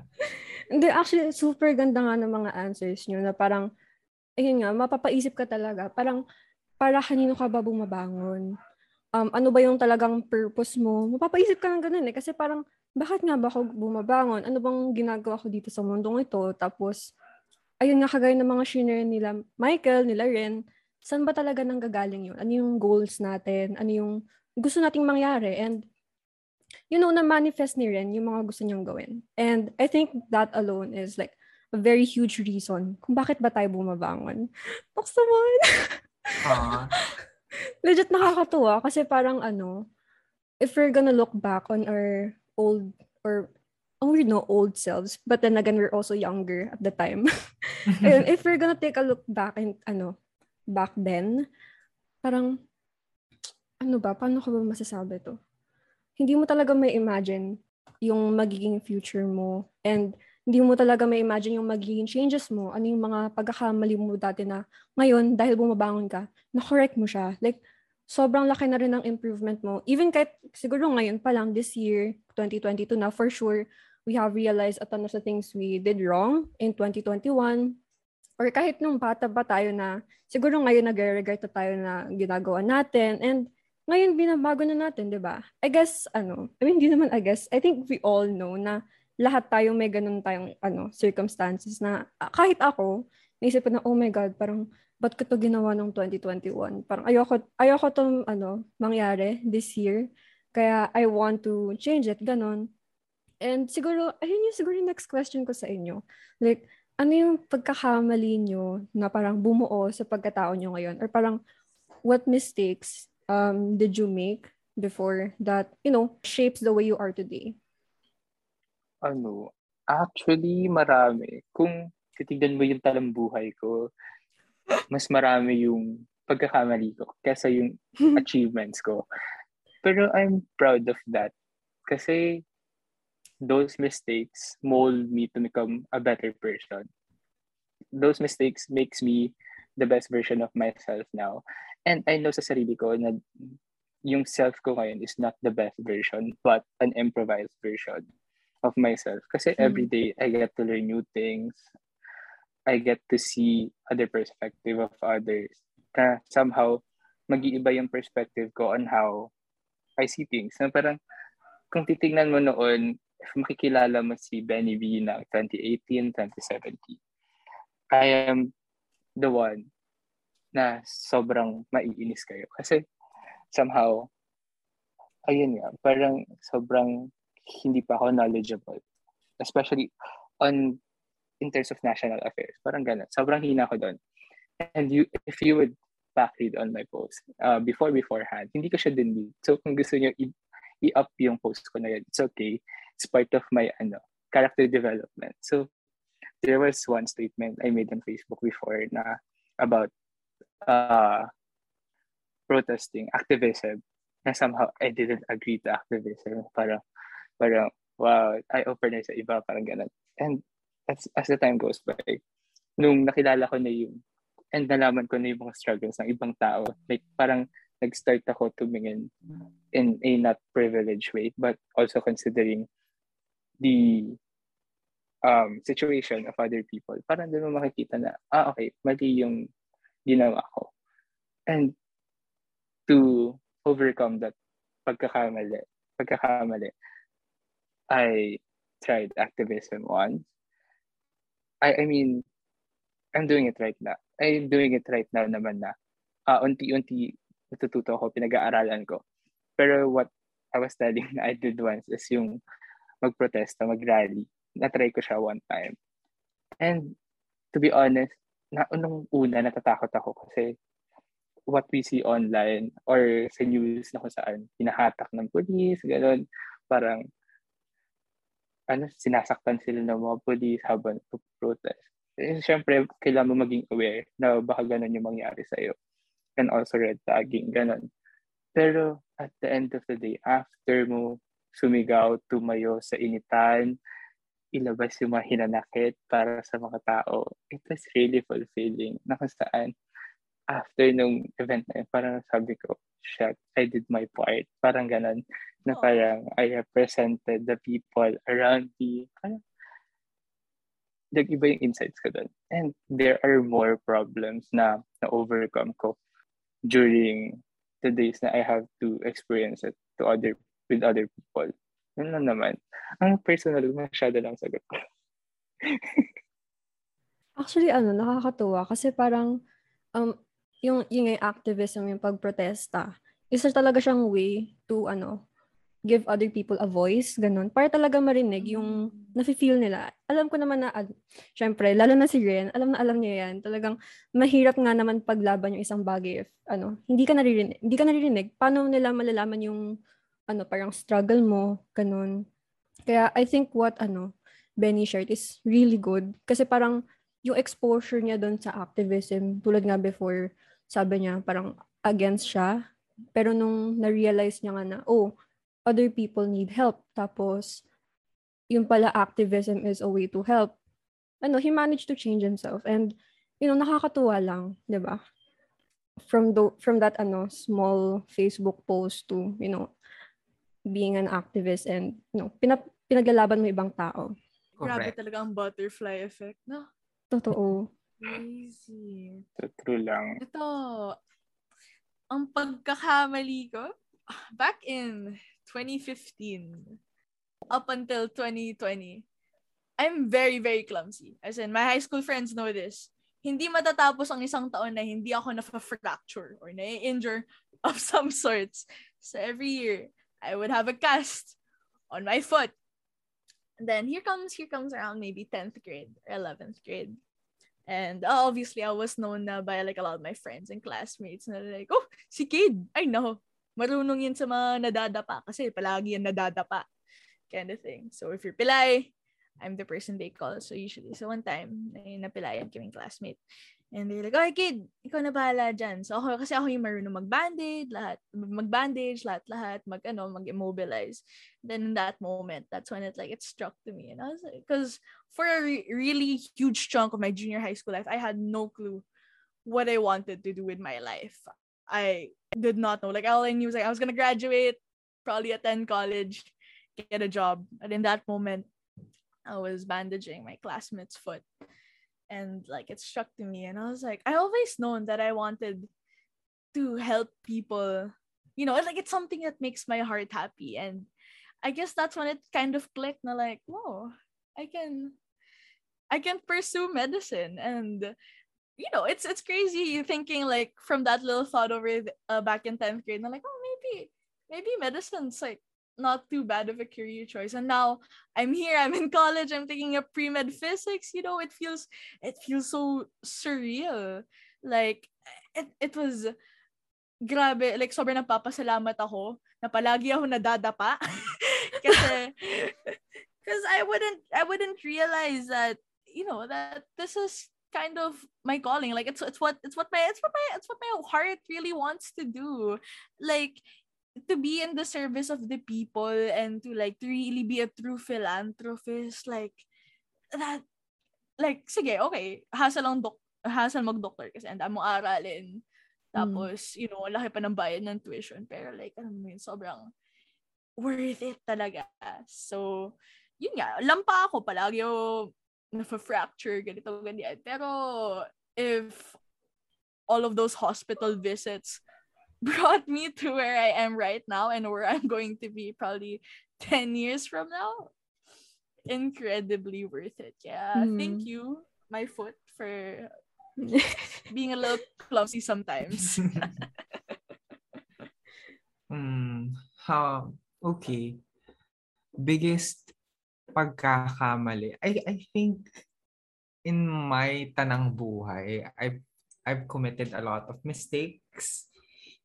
Hindi, actually, super ganda nga ng mga answers niyo na parang, ayun nga, mapapaisip ka talaga. Parang, para kanino ka ba bumabangon? Um, ano ba yung talagang purpose mo? Mapapaisip ka ng ganun eh. Kasi parang, bakit nga ba ako bumabangon? Ano bang ginagawa ko dito sa mundong ito? Tapos, ayun nga, kagaya ng mga shinare nila Michael, nila Ren, saan ba talaga nang gagaling yun? Ano yung goals natin? Ano yung gusto nating mangyari? And you know, na-manifest ni Ren yung mga gusto niyang gawin. And I think that alone is like a very huge reason kung bakit ba tayo bumabangon. Naman. Ah, Legit nakakatuwa kasi parang ano, if we're gonna look back on our old or oh, we're no old selves, but then again, we're also younger at the time. Ayun, if we're gonna take a look back and ano, back then, parang, ano ba, paano ko ba masasabi to? Hindi mo talaga may imagine yung magiging future mo and hindi mo talaga may imagine yung magiging changes mo, ano yung mga pagkakamali mo dati na ngayon, dahil bumabangon ka, na-correct mo siya. Like, sobrang laki na rin ng improvement mo. Even kahit siguro ngayon pa lang, this year, 2022 na, for sure, we have realized a ton of the things we did wrong in 2021. Or kahit nung bata pa tayo na, siguro ngayon nag-regret na tayo na ginagawa natin. And ngayon, binabago na natin, di ba? I guess, ano, I mean, hindi naman I guess, I think we all know na lahat tayo may ganun tayong ano, circumstances na ah, kahit ako, naisip ko na, oh my God, parang, ba't ko to ginawa nung 2021? Parang ayoko, ayoko tong ano, mangyari this year. Kaya I want to change it, ganun. And siguro, ayun yung siguro yung next question ko sa inyo. Like, ano yung pagkakamali nyo na parang bumuo sa pagkatao nyo ngayon? Or parang, what mistakes um, did you make before that, you know, shapes the way you are today? Ano, actually, marami. Kung titignan mo yung talambuhay ko, mas marami yung pagkakamali ko kesa yung achievements ko. Pero I'm proud of that. Kasi those mistakes mold me to become a better person. Those mistakes makes me the best version of myself now. And I know sa sarili ko na yung self ko ngayon is not the best version, but an improvised version of myself. Kasi Mm. every day, I get to learn new things. I get to see other perspective of others. Na somehow, mag-iiba yung perspective ko on how I see things. Na parang, kung titingnan mo noon, makikilala mo si Benny V na 2018, 2017, I am the one na sobrang maiinis kayo. Kasi somehow, ayun nga, parang sobrang hindi pa ako knowledgeable. Especially on in terms of national affairs. Parang ganun. Sobrang hina ko doon. And you, if you would back read on my post, uh, before beforehand, hindi ko siya din So kung gusto niyo i-up yung post ko na yun, it's okay. It's part of my ano, character development. So there was one statement I made on Facebook before na about uh, protesting, activism, na somehow I didn't agree to activism. Parang, parang, wow, I open sa iba, parang ganun. And as, as the time goes by, nung nakilala ko na yung, and nalaman ko na yung mga struggles ng ibang tao, like parang nag-start ako tumingin in a not privileged way, but also considering the um, situation of other people. Parang doon mo makikita na, ah, okay, mali yung ginawa ko. And to overcome that pagkakamali, pagkakamali, I tried activism once. I, I mean, I'm doing it right now. I'm doing it right now naman na uh, unti-unti natututo ako, pinag-aaralan ko. Pero what I was telling na I did once is yung magprotesta, mag-rally. Na-try ko siya one time. And to be honest, na unang una natatakot ako kasi what we see online or sa news na kung saan hinahatak ng police, gano'n, parang ano, sinasaktan sila ng mga police habang protest. Eh, Siyempre, kailangan mo maging aware na baka ganun yung mangyari sa'yo. And also red tagging, ganun. Pero at the end of the day, after mo sumigaw, tumayo sa initan, ilabas yung mga hinanakit para sa mga tao, it was really fulfilling na kung saan after nung event na yun, parang sabi ko, shit, I did my part. Parang ganun, na Aw. parang I represented the people around me. Parang, nag-iba yung insights ko doon. And there are more problems na na-overcome ko during the days na I have to experience it to other with other people. Yun lang naman. Ang personal, masyado lang sagot ko. Actually, ano, nakakatuwa kasi parang um, yung, yung, yung activism, yung pagprotesta, isa talaga siyang way to, ano, give other people a voice, ganun. Para talaga marinig yung nafe-feel nila. Alam ko naman na, ad- syempre, lalo na si Ren, alam na alam niya yan. Talagang mahirap nga naman paglaban yung isang bagay if, ano, hindi ka naririnig. Hindi ka naririnig. Paano nila malalaman yung, ano, parang struggle mo, ganun. Kaya I think what, ano, Benny shared is really good. Kasi parang, yung exposure niya doon sa activism, tulad nga before, sabi niya, parang against siya. Pero nung na-realize niya nga na, oh, other people need help. Tapos, yung pala activism is a way to help. Ano, he managed to change himself. And, you know, nakakatuwa lang, di ba? From, the, from that, ano, small Facebook post to, you know, being an activist and, you know, pinap- pinaglalaban mo ibang tao. Grabe Correct. talaga ang butterfly effect, no? Totoo. Crazy. True lang. Ito, ang pagkakamali ko, back in 2015, up until 2020, I'm very, very clumsy. As in, my high school friends know this. Hindi matatapos ang isang taon na hindi ako na-fracture or na-injure of some sorts. So every year, I would have a cast on my foot. And then here comes, here comes around maybe 10th grade or 11th grade. And uh, obviously, I was known na by like a lot of my friends and classmates na like, oh, si Kid, I know. Marunong yun sa mga nadadapa kasi palagi yan nadadapa. Kind of thing. So if you're pilay, I'm the person they call. So usually, so one time, napilayan kaming classmate. And they're like, okay, kid, ikaw na bahala dyan. So ako, kasi ako yung marunong mag-bandage, lahat, mag-bandage, lahat-lahat, mag, ano, mag-immobilize. Then in that moment, that's when it, like, it struck to me. And I was like, because for a re- really huge chunk of my junior high school life, I had no clue what I wanted to do with my life. I did not know. Like, all I knew was like, I was gonna graduate, probably attend college, get a job. And in that moment, I was bandaging my classmate's foot. And like it struck to me. And i was like i always known that i wanted to help people. You know like it's something that makes my heart happy. And i guess that's when it kind of clicked. And like whoa i can i can pursue medicine. And you know it's it's crazy You thinking like from that little thought over uh, back in 10th grade and I'm like oh maybe maybe medicine's like not too bad of a career choice. And now I'm here, I'm in college, I'm taking a pre-med physics, you know, it feels it feels so surreal. Like it it was grabe, like sobrang nagpapasalamat ako na palagi ako nadadapa. Kasi because I wouldn't I wouldn't realize that you know that this is kind of my calling. Like it's it's what it's what my it's what my it's what my heart really wants to do. Like to be in the service of the people and to like to really be a true philanthropist like that like sige okay hasa lang dok hasa mag-doctor kasi and mo aralin tapos mm. you know laki pa ng bayad ng tuition pero like ano mo yun sobrang worth it talaga. So yun nga lampa ako palagi. ako na-fracture ganito ganyan pero if all of those hospital visits brought me to where I am right now and where I'm going to be probably 10 years from now. Incredibly worth it. Yeah. Mm. Thank you, my foot, for being a little clumsy sometimes. mm, how, okay. Biggest pagkakamali. I, I think in my tanang buhay, I've, I've committed a lot of mistakes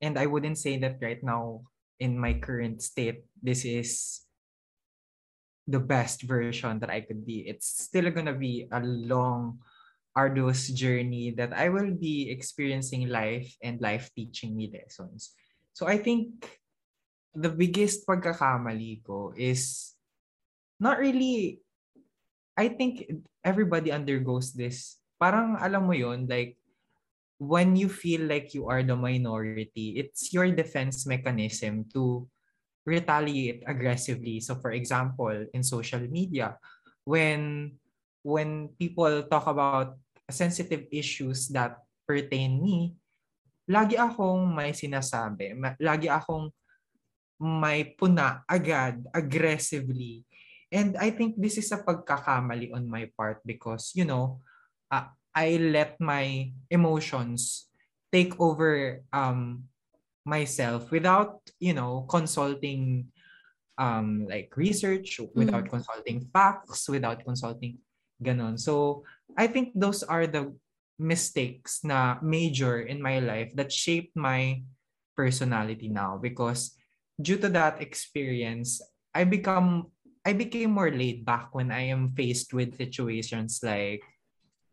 and I wouldn't say that right now in my current state, this is the best version that I could be. It's still gonna be a long, arduous journey that I will be experiencing life and life teaching me lessons. So I think the biggest pagkakamali ko is not really I think everybody undergoes this. Parang alam mo yon like when you feel like you are the minority, it's your defense mechanism to retaliate aggressively. So for example, in social media, when when people talk about sensitive issues that pertain me, lagi akong may sinasabi, lagi akong may puna agad, aggressively. And I think this is a pagkakamali on my part because, you know, uh, I let my emotions take over um myself without you know consulting um like research without mm. consulting facts without consulting ganon so i think those are the mistakes na major in my life that shaped my personality now because due to that experience i become i became more laid back when i am faced with situations like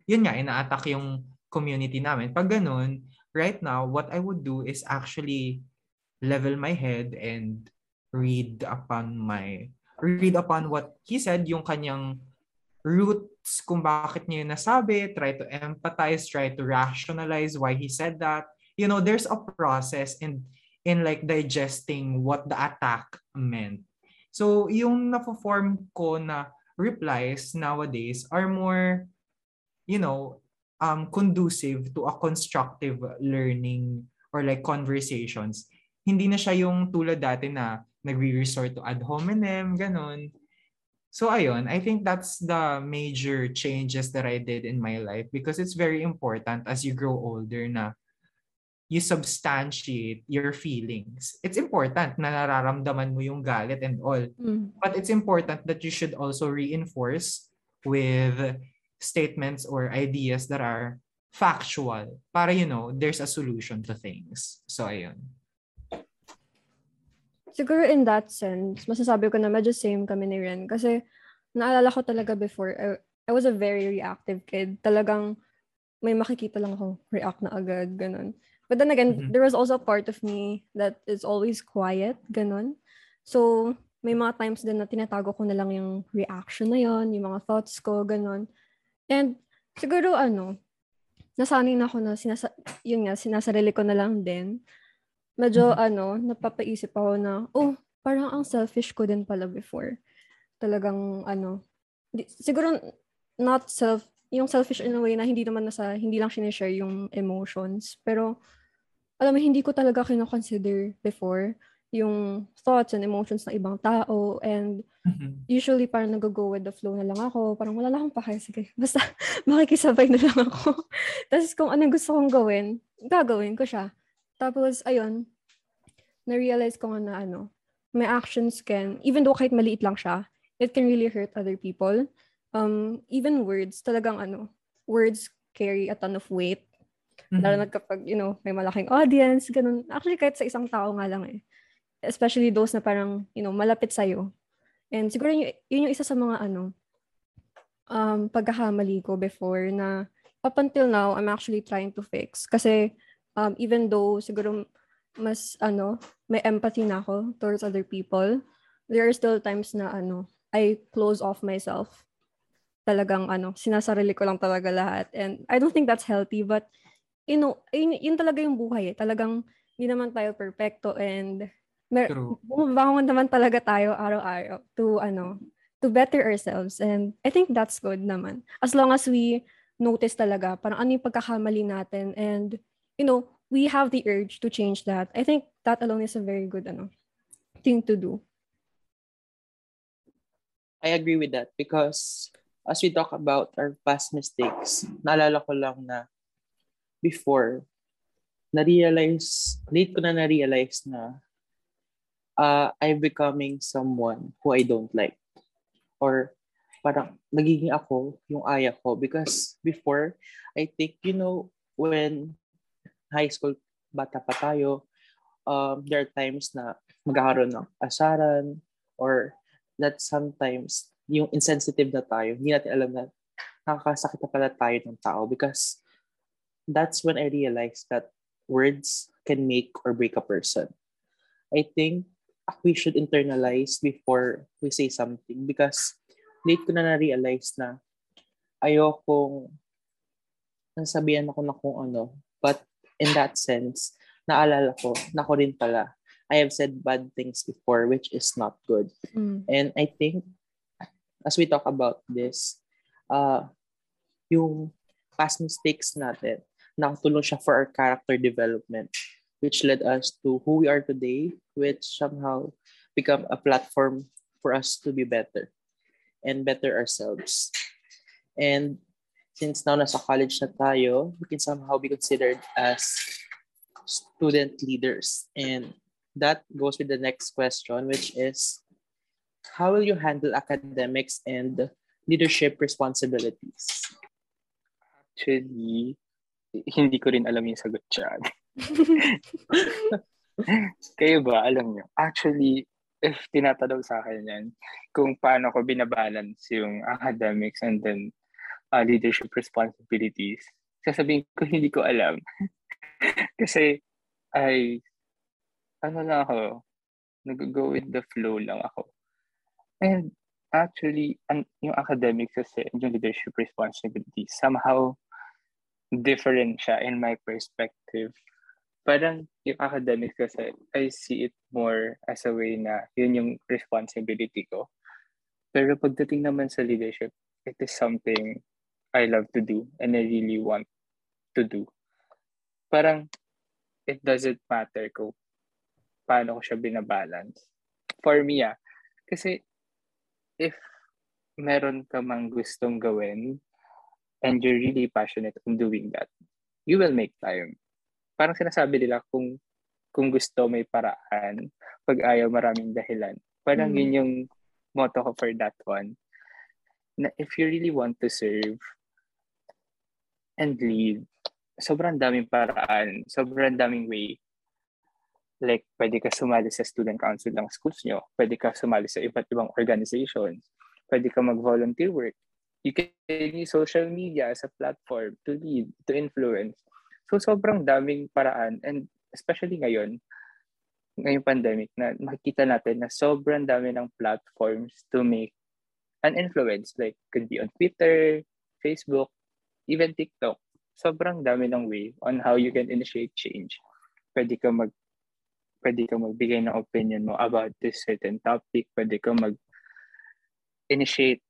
yun nga, ina-attack yung community namin. Pag ganun, right now, what I would do is actually level my head and read upon my, read upon what he said, yung kanyang roots kung bakit niya yung nasabi, try to empathize, try to rationalize why he said that. You know, there's a process in in like digesting what the attack meant. So, yung na-form ko na replies nowadays are more you know, um, conducive to a constructive learning or like conversations. Hindi na siya yung tulad dati na nagre-resort to ad hominem, ganun. So ayun, I think that's the major changes that I did in my life because it's very important as you grow older na you substantiate your feelings. It's important na nararamdaman mo yung galit and all. Mm. But it's important that you should also reinforce with statements or ideas that are factual para you know there's a solution to things so ayun siguro in that sense masasabi ko na medyo same kami ni Ren kasi naalala ko talaga before, I, I was a very reactive kid. Talagang may makikita lang ako, react na agad, ganun. But then again, Mhm. there was also a part of me that is always quiet, ganun. So, may mga times din na tinatago ko na lang yung reaction na yon, yung mga thoughts ko, ganun. And siguro ano, nasanay na ako na sinasa yun nga, sinasarili ko na lang din. Medyo ano, napapaisip ako na, oh, parang ang selfish ko din pala before. Talagang ano, di- siguro not self, yung selfish in a way na hindi naman nasa, hindi lang sinishare yung emotions. Pero, alam mo, hindi ko talaga kinoconsider before yung thoughts and emotions ng ibang tao and Mhm. usually parang nag-go with the flow na lang ako. Parang wala lang akong pake. Sige, basta makikisabay na lang ako. Tapos kung anong gusto kong gawin, gagawin ko siya. Tapos, ayun, na-realize ko nga na ano, my actions can, even though kahit maliit lang siya, it can really hurt other people. Um, even words, talagang ano, words carry a ton of weight. Lalo Mhm. na kapag, you know, may malaking audience, ganun. Actually, kahit sa isang tao nga lang eh. Especially those na parang, you know, malapit sa'yo. And siguro yun, yun yung isa sa mga ano, um, pagkakamali ko before na up until now, I'm actually trying to fix. Kasi um, even though siguro mas ano, may empathy na ako towards other people, there are still times na ano, I close off myself. Talagang ano, sinasarili ko lang talaga lahat. And I don't think that's healthy, but you know, yun, yun talaga yung buhay eh. Talagang hindi naman tayo perfecto and mer- bumabangon naman talaga tayo araw-araw to ano, to better ourselves. And I think that's good naman. As long as we notice talaga parang ano yung pagkakamali natin and you know, we have the urge to change that. I think that alone is a very good ano thing to do. I agree with that because as we talk about our past mistakes, naalala ko lang na before, na-realize, late ko na na-realize na uh, I'm becoming someone who I don't like. Or parang nagiging ako yung aya ko because before, I think, you know, when high school, bata pa tayo, um, there are times na magkakaroon ng asaran or that sometimes yung insensitive na tayo, hindi natin alam na nakakasakit na pala tayo ng tao because that's when I realized that words can make or break a person. I think we should internalize before we say something because late ko na na-realize na ayokong nasabihan ako na kung ano. But in that sense, naalala ko na ako rin pala I have said bad things before, which is not good. Mm. And I think, as we talk about this, uh, yung past mistakes natin, nakatulong siya for our character development, which led us to who we are today, which somehow become a platform for us to be better and better ourselves. And since now nasa college na tayo, we can somehow be considered as student leaders. And that goes with the next question, which is how will you handle academics and leadership responsibilities? Actually, hindi ko rin alam yung sagot dyan. Kayo ba, alam nyo? Actually, if tinatanong sa akin yan, kung paano ko binabalance yung academics and then uh, leadership responsibilities, sasabihin ko hindi ko alam. Kasi, ay, ano lang ako, nag-go with the flow lang ako. And actually, an, yung academics kasi, yung leadership responsibilities, somehow different siya in my perspective. Parang yung academics kasi, I see it more as a way na yun yung responsibility ko. Pero pagdating naman sa leadership, it is something I love to do and I really want to do. Parang, it doesn't matter kung paano ko siya binabalance. For me, ah, kasi if meron ka mang gustong gawin and you're really passionate in doing that, you will make time. Parang sinasabi nila kung kung gusto may paraan, pag ayaw maraming dahilan. Parang Mm. yun yung motto ko for that one. Na if you really want to serve and lead, sobrang daming paraan, sobrang daming way. Like, pwede ka sumali sa student council ng schools nyo, pwede ka sumali sa iba't ibang organizations, Pwede ka mag-volunteer work. You can use social media as a platform to lead, to influence. So sobrang daming paraan and especially ngayon, ngayong pandemic na makikita natin na sobrang dami ng platforms to make an influence. Like, could be on Twitter, Facebook, even TikTok. Sobrang dami ng way on how you can initiate change. Pwede ka mag pwede ka magbigay ng opinion mo about this certain topic. Pwede ka mag initiate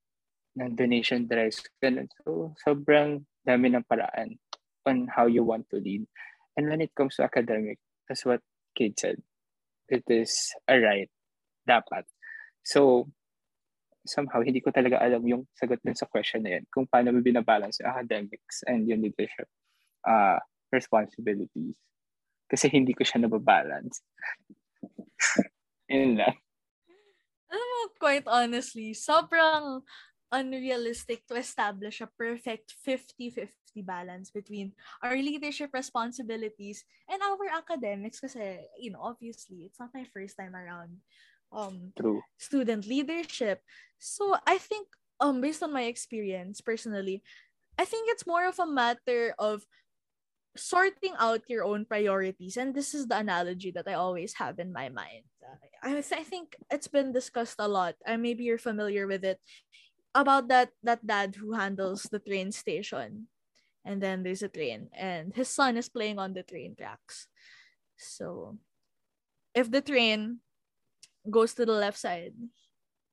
ng donation drives. Ganun. So, sobrang dami ng paraan on how you want to lead. And when it comes to academic, that's what Kate said. It is a right. Dapat. So, somehow, hindi ko talaga alam yung sagot din sa question na yan. Kung paano mo binabalance yung academics and yung leadership uh, responsibilities. Kasi hindi ko siya nababalance. Yun lang. Alam mo, quite honestly, sobrang unrealistic to establish a perfect 50-50 balance between our leadership responsibilities and our academics kasi, you know, obviously, it's not my first time around um True. student leadership. So, I think um based on my experience personally, I think it's more of a matter of sorting out your own priorities and this is the analogy that I always have in my mind. I, I think it's been discussed a lot. And maybe you're familiar with it about that that dad who handles the train station. And then there's a train and his son is playing on the train tracks. So if the train goes to the left side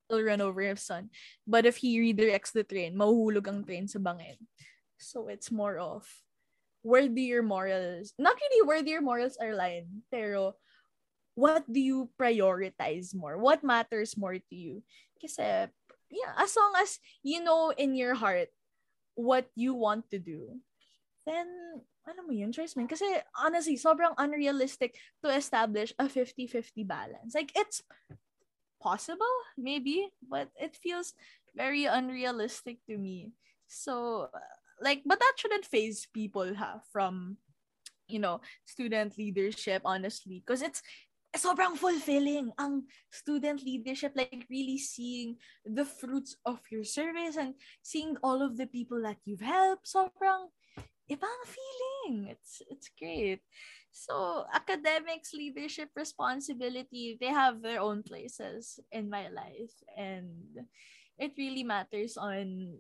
he'll run over his son. But if he redirects the train mahuhulog ang train sa bangin. So it's more of where do your morals not really where do your morals are lying pero what do you prioritize more? What matters more to you? Kasi yeah, as long as you know in your heart what you want to do, then, ano mo yun, choice man. Kasi, honestly, sobrang unrealistic to establish a 50-50 balance. Like, it's possible, maybe, but it feels very unrealistic to me. So, like, but that shouldn't phase people ha, from, you know, student leadership, honestly. Because it's, sobrang fulfilling ang student leadership like really seeing the fruits of your service and seeing all of the people that you've helped. Sobrang ibang feeling. It's it's great. So academics leadership responsibility they have their own places in my life. And it really matters on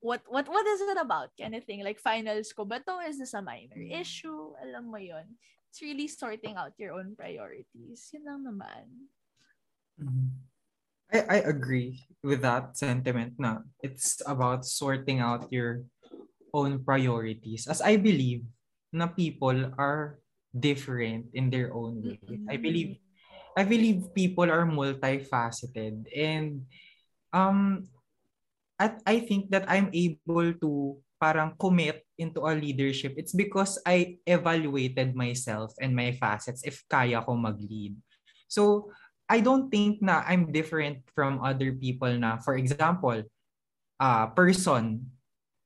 what what what is it about? Kind of thing like finals ko ba to? Is this a minor issue? Alam mo yon it's really sorting out your own priorities. Yun lang naman. Mm-hmm. I, I agree with that sentiment na it's about sorting out your own priorities. As I believe na people are different in their own way. Mm-hmm. I believe I believe people are multifaceted and um at I think that I'm able to parang commit into a leadership, it's because I evaluated myself and my facets if kaya ko mag-lead. So, I don't think na I'm different from other people na, for example, uh, person,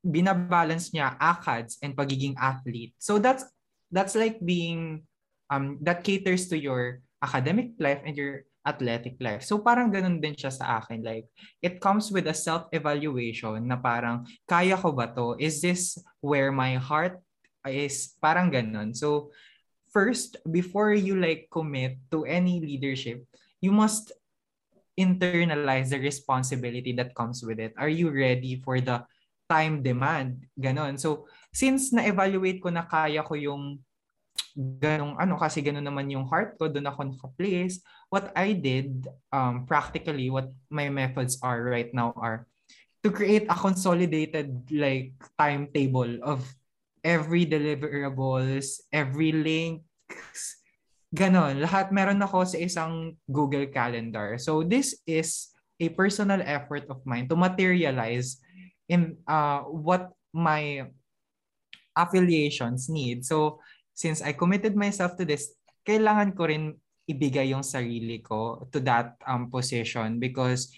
binabalance niya ACADS and pagiging athlete. So that's that's like being um that caters to your academic life and your athletic life. So parang ganun din siya sa akin. Like, it comes with a self-evaluation na parang, kaya ko ba to? Is this where my heart is? Parang ganun. So, first, before you like commit to any leadership, you must internalize the responsibility that comes with it. Are you ready for the time demand? Ganon. So, since na-evaluate ko na kaya ko yung ganong ano kasi ganun naman yung heart ko doon ako naka-place. What I did um practically what my methods are right now are to create a consolidated like timetable of every deliverables every links ganon lahat meron ako sa isang Google Calendar. So this is a personal effort of mine to materialize in uh what my affiliations need. So since I committed myself to this, kailangan ko rin ibigay yung sarili ko to that um, position because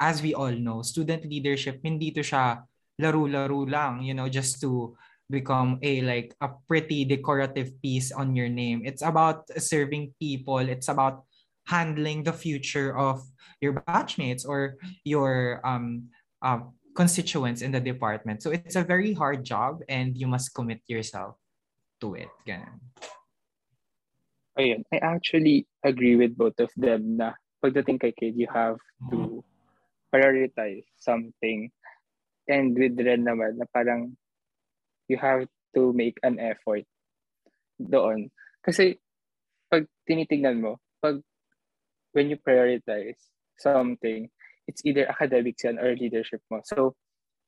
as we all know, student leadership, hindi to siya laro-laro lang, you know, just to become a like a pretty decorative piece on your name. It's about serving people. It's about handling the future of your batchmates or your um, uh, constituents in the department. So it's a very hard job and you must commit yourself to it. Ganun. Ayun, I actually agree with both of them na pagdating kay kid, you have to prioritize something. And with Ren naman, na parang you have to make an effort doon. Kasi pag tinitingnan mo, pag when you prioritize something, it's either academics yan or leadership mo. So,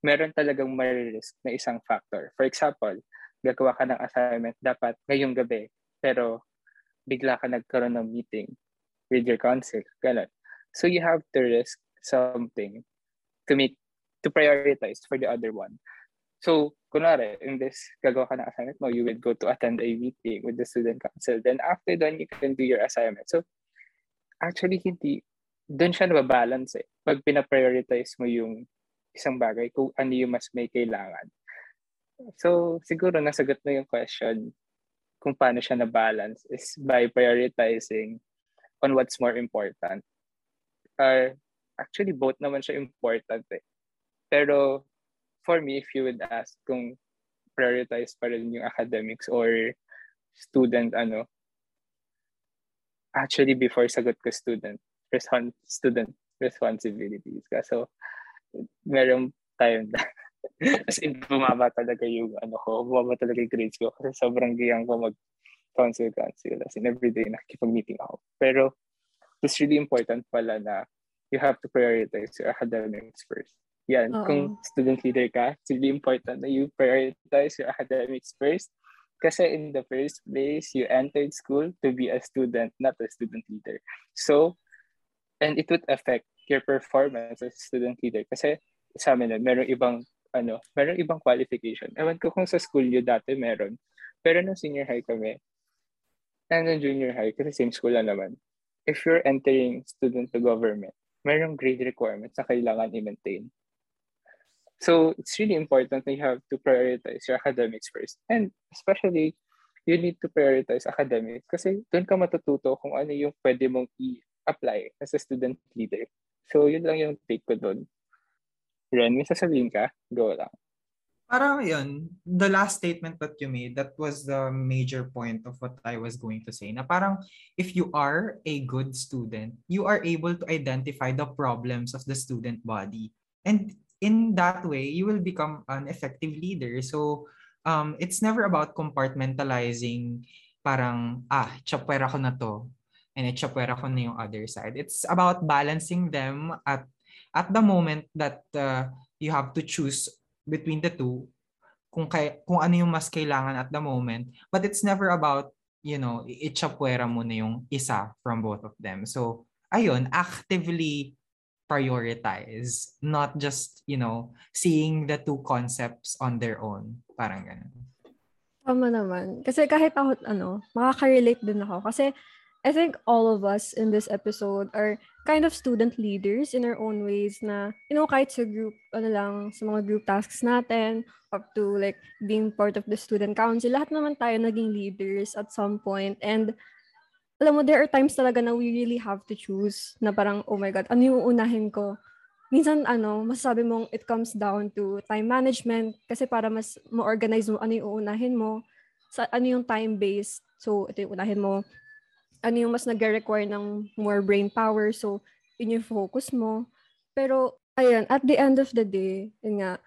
meron talagang risk na isang factor. For example, gagawa ka ng assignment dapat ngayong gabi, pero bigla ka nagkaroon ng meeting with your council. Ganun. So, you have to risk something to make to prioritize for the other one. So, kunwari, in this, gagawa ka ng assignment mo, you will go to attend a meeting with the student council. Then after then, you can do your assignment. So, actually, hindi, doon siya nababalance eh. Pag pinaprioritize mo yung isang bagay, kung ano yung mas may kailangan. So, siguro nasagot na yung question kung paano siya na-balance is by prioritizing on what's more important. Uh, actually, both naman siya important eh. Pero for me, if you would ask kung prioritize pa rin yung academics or student ano, actually before sagot ko student, respon student responsibilities ka. So, merong time na as in bumaba talaga yung ano ko, bumaba talaga yung grades ko kasi sobrang giyang ko mag council council as in everyday nakikipag-meeting ako. Pero it's really important pala na you have to prioritize your academics first. Yan, Uh-oh. kung student leader ka, it's really important that you prioritize your academics first. Kasi in the first place, you entered school to be a student, not a student leader. So, and it would affect your performance as a student leader. Kasi sa amin, meron ibang, ano, meron ibang qualification. Ewan ko kung sa school nyo dati meron. Pero nung senior high kami, and nung junior high, kasi same school lang naman, if you're entering student to government, merong grade requirements na kailangan i-maintain. So it's really important that you have to prioritize your academics first. And especially, you need to prioritize academics kasi doon ka matututo kung ano yung pwede mong i-apply as a student leader. So yun lang yung take ko doon. Ren, may sasabihin ka? Go lang. Parang yun, the last statement that you made, that was the major point of what I was going to say. Na parang if you are a good student, you are able to identify the problems of the student body. And in that way, you will become an effective leader. So, um, it's never about compartmentalizing parang, ah, chapwera ko na to, and chapwera ko na yung other side. It's about balancing them at at the moment that uh, you have to choose between the two kung kay, kung ano yung mas kailangan at the moment but it's never about you know itchapwera mo na yung isa from both of them so ayun actively prioritize, not just, you know, seeing the two concepts on their own. Parang ganun. Tama naman. Kasi kahit ako, ano, makaka-relate din ako. Kasi I think all of us in this episode are kind of student leaders in our own ways na, you know, kahit sa group, ano lang, sa mga group tasks natin, up to like being part of the student council, lahat naman tayo naging leaders at some point. And alam mo, there are times talaga na we really have to choose na parang, oh my God, ano yung unahin ko? Minsan, ano, masasabi mong it comes down to time management kasi para mas ma-organize mo ano yung uunahin mo, sa ano yung time-based. So, ito yung unahin mo. Ano yung mas nag-require ng more brain power. So, yun yung focus mo. Pero, ayun, at the end of the day, yun nga,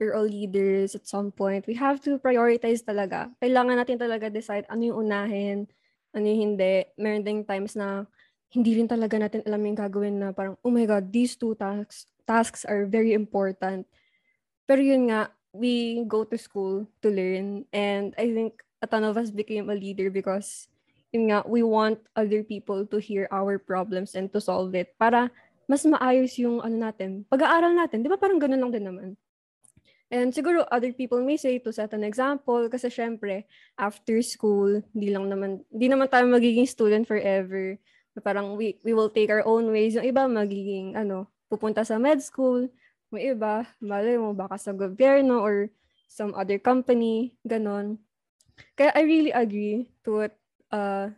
we're all leaders at some point. We have to prioritize talaga. Kailangan natin talaga decide ano yung unahin, ano hindi. Meron ding times na hindi rin talaga natin alam yung gagawin na parang, oh my God, these two tasks, tasks are very important. Pero yun nga, we go to school to learn. And I think a ton of us became a leader because yun nga, we want other people to hear our problems and to solve it para mas maayos yung ano natin, pag-aaral natin. Di ba parang ganun lang din naman? And siguro other people may say to set an example kasi syempre after school, hindi lang naman hindi naman tayo magiging student forever. Parang we we will take our own ways. Yung iba magiging ano, pupunta sa med school, may iba, malay mo baka sa gobyerno or some other company, ganon. Kaya I really agree to what uh,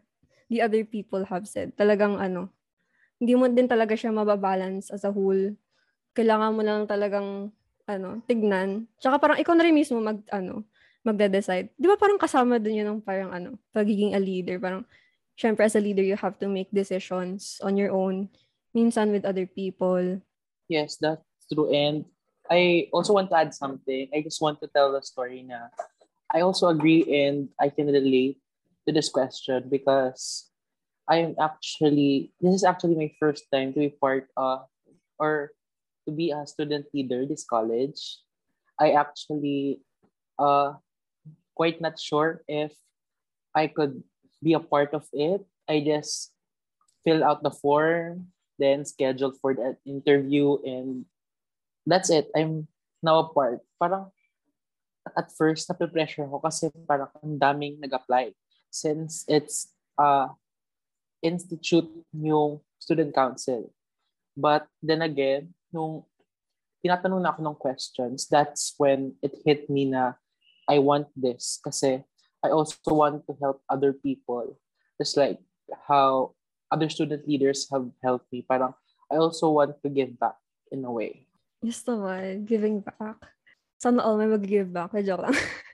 the other people have said. Talagang ano, hindi mo din talaga siya mababalance as a whole. Kailangan mo lang talagang ano, tignan. Tsaka parang ikaw na rin mismo mag, ano, magde-decide. Di ba parang kasama dun yun ng parang ano, pagiging a leader. Parang, syempre as a leader, you have to make decisions on your own. Minsan with other people. Yes, that's true. And I also want to add something. I just want to tell the story na I also agree and I can relate to this question because I'm actually, this is actually my first time to be part of, or to be a student leader this college. I actually uh quite not sure if I could be a part of it. I just fill out the form, then scheduled for that interview, and that's it. I'm now a part. Parang at first, nape-pressure ko kasi parang ang daming nag-apply. Since it's uh, institute yung student council. But then again, nung tinatanong na ako ng questions, that's when it hit me na I want this kasi I also want to help other people. Just like how other student leaders have helped me. Parang I also want to give back in a way. Yes naman, giving back. Sana all may mag-give back. Joke lang.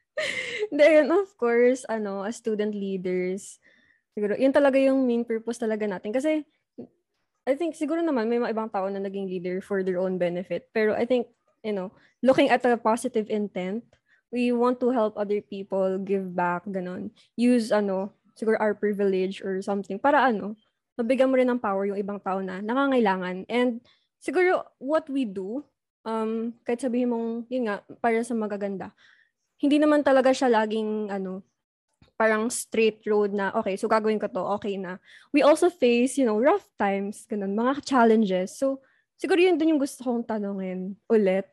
Then, of course, ano, as student leaders, siguro, yun talaga yung main purpose talaga natin. Kasi, I think, siguro naman, may mga ibang tao na naging leader for their own benefit. Pero I think, you know, looking at the positive intent, we want to help other people, give back, ganon. Use, ano, siguro our privilege or something para ano, mabigyan mo rin ng power yung ibang tao na nangangailangan. And siguro what we do, um, kahit sabihin mong, yun nga, para sa magaganda, hindi naman talaga siya laging, ano, parang straight road na, okay, so gagawin ko to, okay na. We also face, you know, rough times, ganun, mga challenges. So, siguro yun dun yung gusto kong tanongin ulit.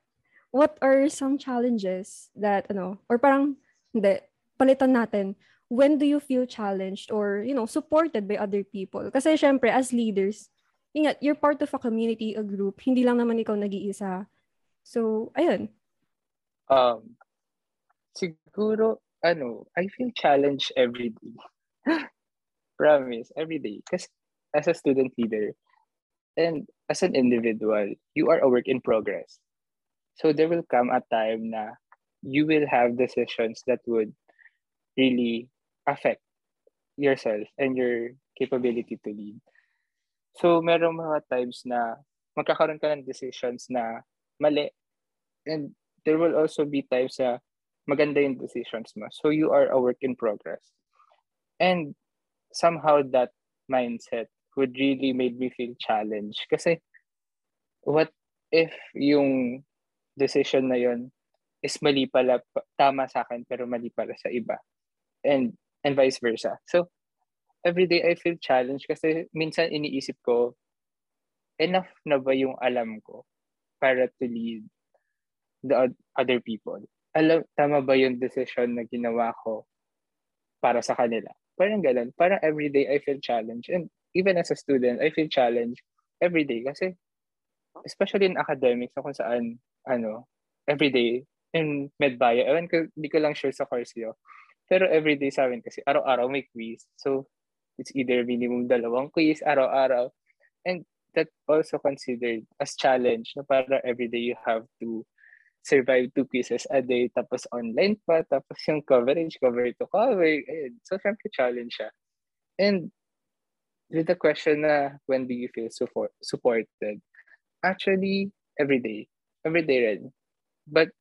What are some challenges that, ano, or parang, hindi, palitan natin, when do you feel challenged or, you know, supported by other people? Kasi syempre, as leaders, ingat, you're part of a community, a group. Hindi lang naman ikaw nag-iisa. So, ayun. Um, siguro, ano, ah, I feel challenged every day. Promise, every day. Because as a student leader and as an individual, you are a work in progress. So there will come a time na you will have decisions that would really affect yourself and your capability to lead. So merong mga times na magkakaroon ka ng decisions na mali. And there will also be times na maganda yung decisions mo. So you are a work in progress. And somehow that mindset would really made me feel challenged. Kasi what if yung decision na yon is mali pala, tama sa akin pero mali pala sa iba. And and vice versa. So every day I feel challenged kasi minsan iniisip ko, enough na ba yung alam ko para to lead the other people? Alam, tama ba yung decision na ginawa ko para sa kanila? Parang ganun. Parang everyday I feel challenged. And even as a student, I feel challenged everyday. Kasi, especially in academics, kung saan, ano, everyday, in medbaya, ewan ko, di ko lang sure sa course yun. Pero everyday sa amin kasi, araw-araw may quiz. So, it's either minimum dalawang quiz, araw-araw. And that also considered as challenge na para everyday you have to survive two pieces a day, tapos online pa, tapos yung coverage, cover to cover. Ayun. So, syempre challenge siya. And with the question na, when do you feel support, supported? Actually, every day. Every day rin. But,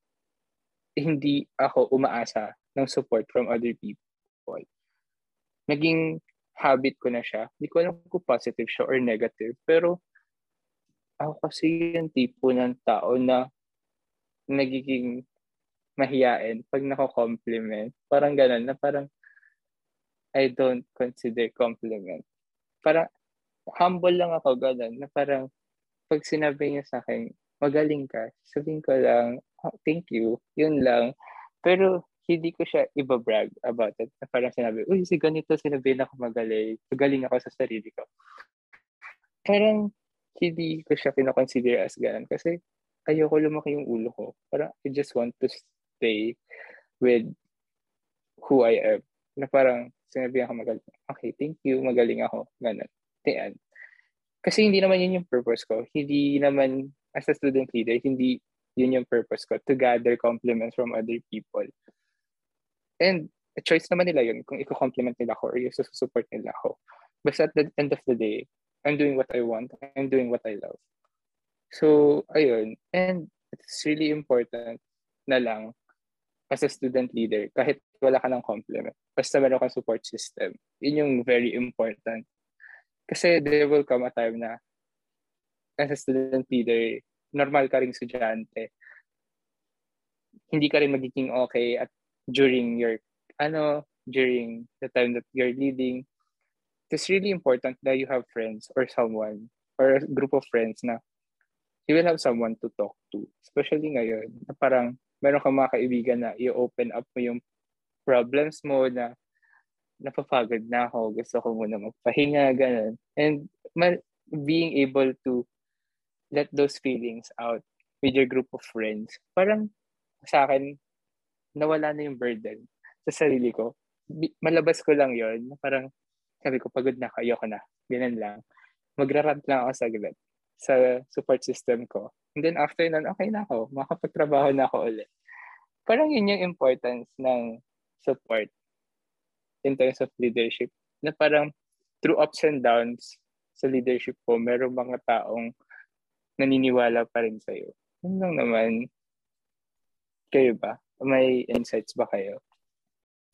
hindi ako umaasa ng support from other people. Naging habit ko na siya. Hindi ko alam kung positive siya or negative. Pero, ako kasi yung tipo ng tao na nagiging mahiyain pag nako-compliment. Parang ganun na parang I don't consider compliment. Parang humble lang ako ganun na parang pag sinabi niya sa akin, magaling ka, sabihin ko lang, oh, thank you, yun lang. Pero hindi ko siya ibabrag about it. Na parang sinabi, uy, si ganito sinabi na ako magaling. Magaling ako sa sarili ko. Parang hindi ko siya pinakonsider as ganun. Kasi ayoko lumaki yung ulo ko. Parang I just want to stay with who I am. Na parang sinabi ako magaling. Okay, thank you, magaling ako. Ganun. Tiyan. kasi hindi naman yun yung purpose ko. Hindi naman, as a student leader, hindi yun yung purpose ko, to gather compliments from other people. And a choice naman nila yun kung i-compliment nila ako or yung support nila ako. But at the end of the day, I'm doing what I want. I'm doing what I love. So, ayun. And it's really important na lang as a student leader, kahit wala ka ng compliment, basta meron kang support system. Yun yung very important. Kasi there will come a time na as a student leader, normal ka rin estudyante. Hindi ka rin magiging okay at during your, ano, during the time that you're leading. It's really important that you have friends or someone or a group of friends na you will have someone to talk to. Especially ngayon, na parang meron kang mga kaibigan na i-open up mo yung problems mo na napapagod na ako, gusto ko muna magpahinga, ganun. And ma- being able to let those feelings out with your group of friends, parang sa akin, nawala na yung burden sa sarili ko. Malabas ko lang yon parang sabi ko, pagod na, ayoko na. Ganun lang. Magrarant lang ako saglit sa support system ko. And then after nun, okay na ako. Makapagtrabaho na ako ulit. Parang yun yung importance ng support in terms of leadership. Na parang through ups and downs sa leadership ko, merong mga taong naniniwala pa rin sa'yo. Yun lang naman. Kayo ba? May insights ba kayo?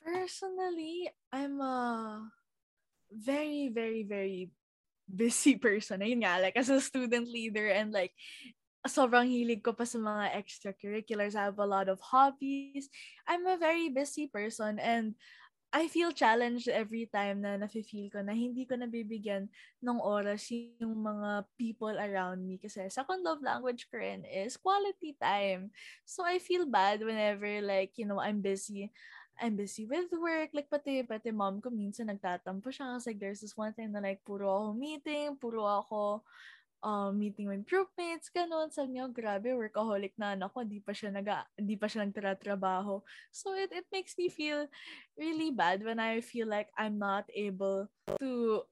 Personally, I'm a very, very, very busy person. Ayun nga, like as a student leader and like sobrang hilig ko pa sa mga extracurriculars. I have a lot of hobbies. I'm a very busy person and I feel challenged every time na nafe-feel ko na hindi ko nabibigyan ng oras yung mga people around me. Kasi second love language ko rin is quality time. So I feel bad whenever like, you know, I'm busy. I'm busy with work. Like, pati, pati mom ko minsan nagtatampo siya kasi like, there's this one time na like, puro ako meeting, puro ako uh, meeting with groupmates, ganun. Sabi niya, grabe, workaholic na anak ko, di pa siya, nag di pa siya nagtratrabaho. So, it, it makes me feel really bad when I feel like I'm not able to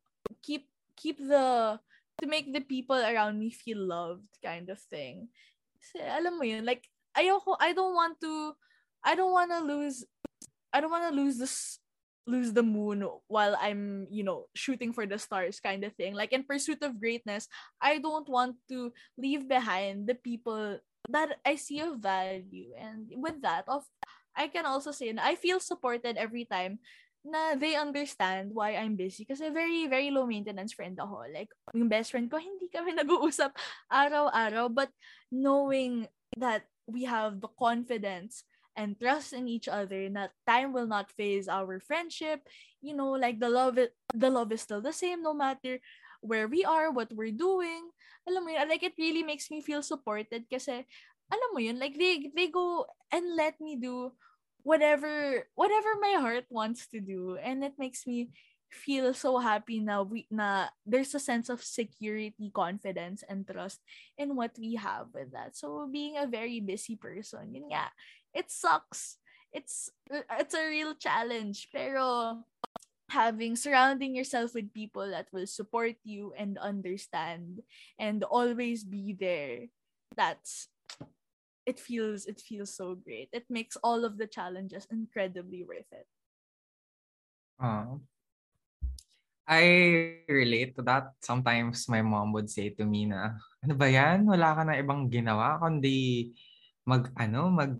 keep keep the to make the people around me feel loved kind of thing. Kasi, alam mo yun, like, ayoko, I don't want to, I don't want to lose I don't want to lose this lose the moon while I'm, you know, shooting for the stars kind of thing. Like in pursuit of greatness, I don't want to leave behind the people that I see of value. And with that, of I can also say na I feel supported every time na they understand why I'm busy. Kasi very, very low maintenance friend ako. Like, yung best friend ko, hindi kami nag-uusap araw-araw. But knowing that we have the confidence and trust in each other that time will not phase our friendship. You know like the love it, the love is still the same no matter where we are what we're doing. Alam mo yun like it really makes me feel supported kasi alam mo yun like they they go and let me do whatever whatever my heart wants to do. And it makes me feel so happy now we na there's a sense of security confidence and trust in what we have with that. So being a very busy person yun nga it sucks. It's it's a real challenge. Pero having surrounding yourself with people that will support you and understand and always be there. That's it feels it feels so great. It makes all of the challenges incredibly worth it. Uh, I relate to that. Sometimes my mom would say to me na, ano ba yan? Wala ka na ibang ginawa kundi mag, ano, mag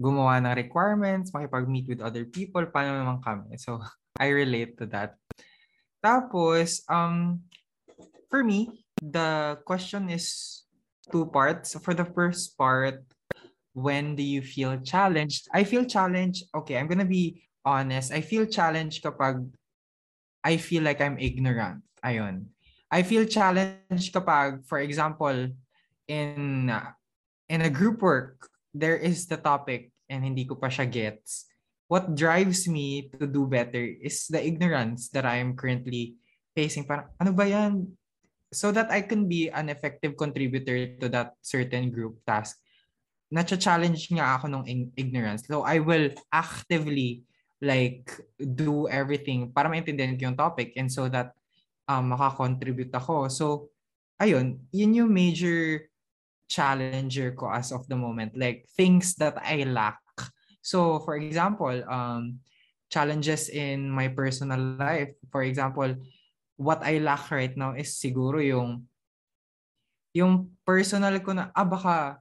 gumawa ng requirements, makipag-meet with other people, paano naman kami. So, I relate to that. Tapos, um, for me, the question is two parts. For the first part, when do you feel challenged? I feel challenged. Okay, I'm gonna be honest. I feel challenged kapag I feel like I'm ignorant. Ayun. I feel challenged kapag, for example, in uh, in a group work, there is the topic and hindi ko pa siya gets, what drives me to do better is the ignorance that I am currently facing. Parang, ano ba yan? So that I can be an effective contributor to that certain group task. Nacha-challenge nga ako ng ignorance. So I will actively like do everything para maintindihan ko yung topic and so that um, makakontribute ako. So, ayun, yun yung major challenger ko as of the moment. Like, things that I lack. So, for example, um, challenges in my personal life. For example, what I lack right now is siguro yung yung personal ko na, ah, baka,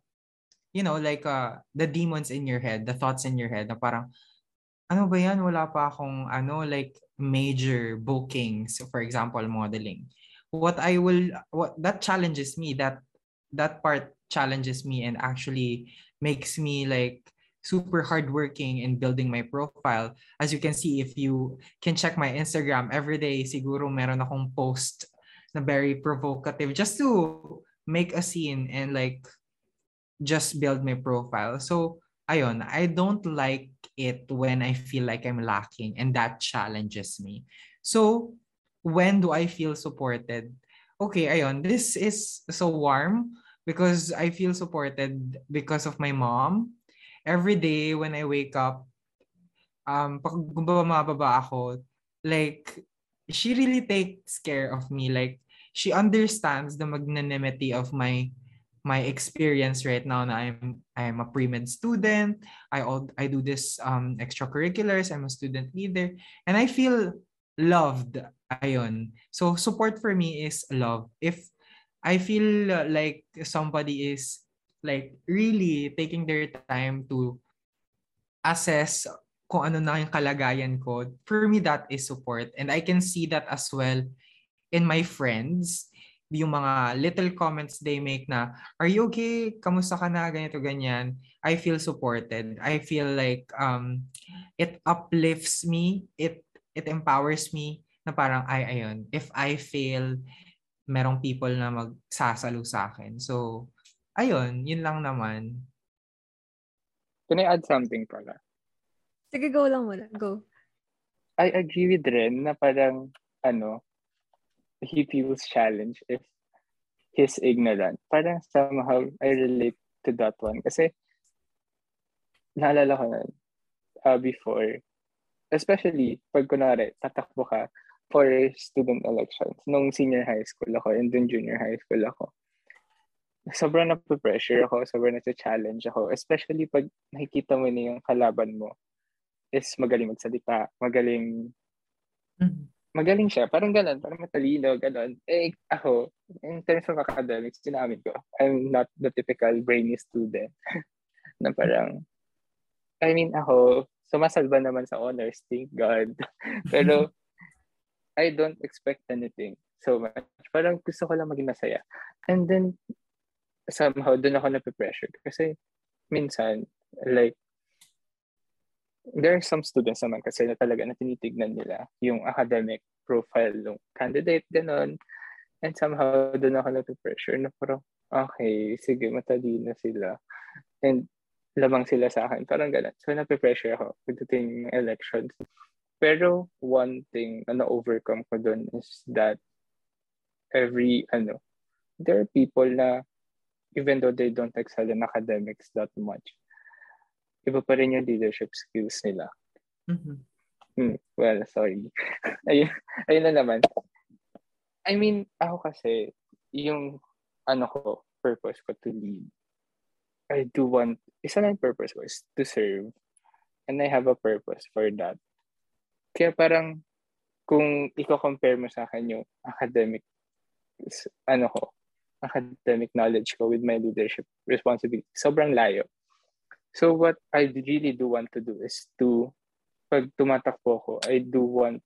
you know, like uh, the demons in your head, the thoughts in your head na parang, ano ba yan? Wala pa akong, ano, like, major bookings, for example, modeling. What I will, what that challenges me, that, that part challenges me and actually makes me like super hardworking in building my profile. As you can see, if you can check my Instagram every day, siguro meron akong post na very provocative just to make a scene and like just build my profile. So, ayun, I don't like it when I feel like I'm lacking and that challenges me. So, when do I feel supported? Okay, ayun, this is so warm because I feel supported because of my mom every day when I wake up, um, pag bumababa ako, like, she really takes care of me. Like, she understands the magnanimity of my my experience right now na I'm I'm a pre-med student. I all I do this um extracurriculars, I'm a student leader and I feel loved ayon. So support for me is love. If I feel like somebody is like really taking their time to assess kung ano na yung kalagayan ko, for me that is support. And I can see that as well in my friends, yung mga little comments they make na, are you okay? Kamusta ka na? Ganito, ganyan. I feel supported. I feel like um, it uplifts me. It it empowers me na parang, ay, ayun, if I fail, merong people na magsasalo sa akin. So, ayun, yun lang naman. Can I add something pala? Sige, go lang muna. Go. I agree with Ren na parang, ano, he feels challenged if he's ignorant. Parang somehow I relate to that one. Kasi, naalala ko na, uh, before, especially pag kunwari, tatakbo ka for student elections nung senior high school ako and then junior high school ako sobrang na-pressure ako, sobrang na-challenge ako. Especially pag nakikita mo na yung kalaban mo is magaling magsalita, magaling mm-hmm. magaling siya. Parang ganun, parang matalino, ganun. Eh, ako, in terms of academics, sinamin ko, I'm not the typical brainy student. na parang, I mean, ako, sumasalba naman sa honors, thank God. Pero, I don't expect anything so much. Parang gusto ko lang maging masaya. And then, somehow doon ako nape-pressure. Kasi minsan like there are some students naman kasi na talaga na tinitignan nila yung academic profile ng candidate ganon and somehow doon ako nape-pressure na parang okay sige matalino sila. And lamang sila sa akin. Parang ganun. So nape-pressure ako pagdating ng elections pero one thing na na-overcome ko doon is that every ano there are people na even though they don't excel in academics that much, iba pa rin yung leadership skills nila. Mm-hmm. Hmm, well, sorry. ayun, ayun na naman. I mean, ako kasi, yung ano ko, purpose ko to lead. I do want, isa lang purpose ko is to serve. And I have a purpose for that. Kaya parang, kung i-compare mo sa akin yung academic, ano ko, academic knowledge ko with my leadership responsibility. Sobrang layo. So what I really do want to do is to, pag tumatakbo ko, I do want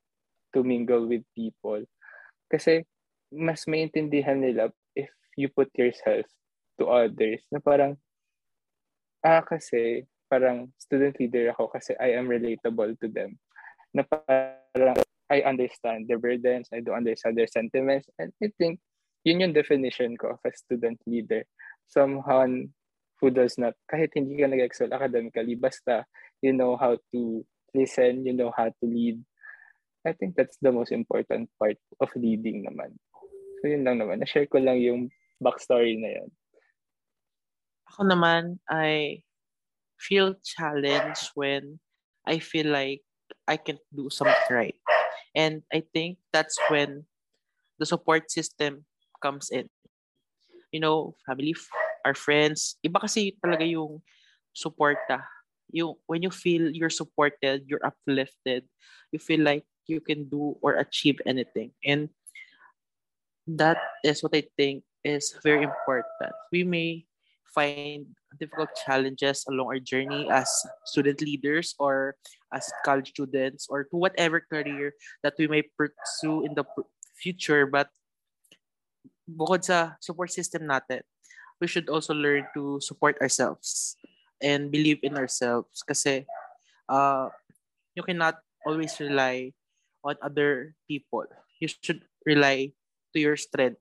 to mingle with people. Kasi mas maintindihan nila if you put yourself to others na parang, ah kasi parang student leader ako kasi I am relatable to them. Na parang I understand their burdens, I do understand their sentiments, and I think yun yung definition ko of a student leader. Someone who does not, kahit hindi ka nag-excel academically, basta you know how to listen, you know how to lead. I think that's the most important part of leading naman. So yun lang naman. Na-share ko lang yung backstory na yun. Ako naman, I feel challenged when I feel like I can do something right. And I think that's when the support system comes in. You know, family, our friends, iba kasi talaga yung suporta. Yung, when you feel you're supported, you're uplifted, you feel like you can do or achieve anything. And that is what I think is very important. We may find difficult challenges along our journey as student leaders or as college students or to whatever career that we may pursue in the future. But bukod sa support system natin we should also learn to support ourselves and believe in ourselves. Kasi uh, you cannot always rely on other people. You should rely to your strength.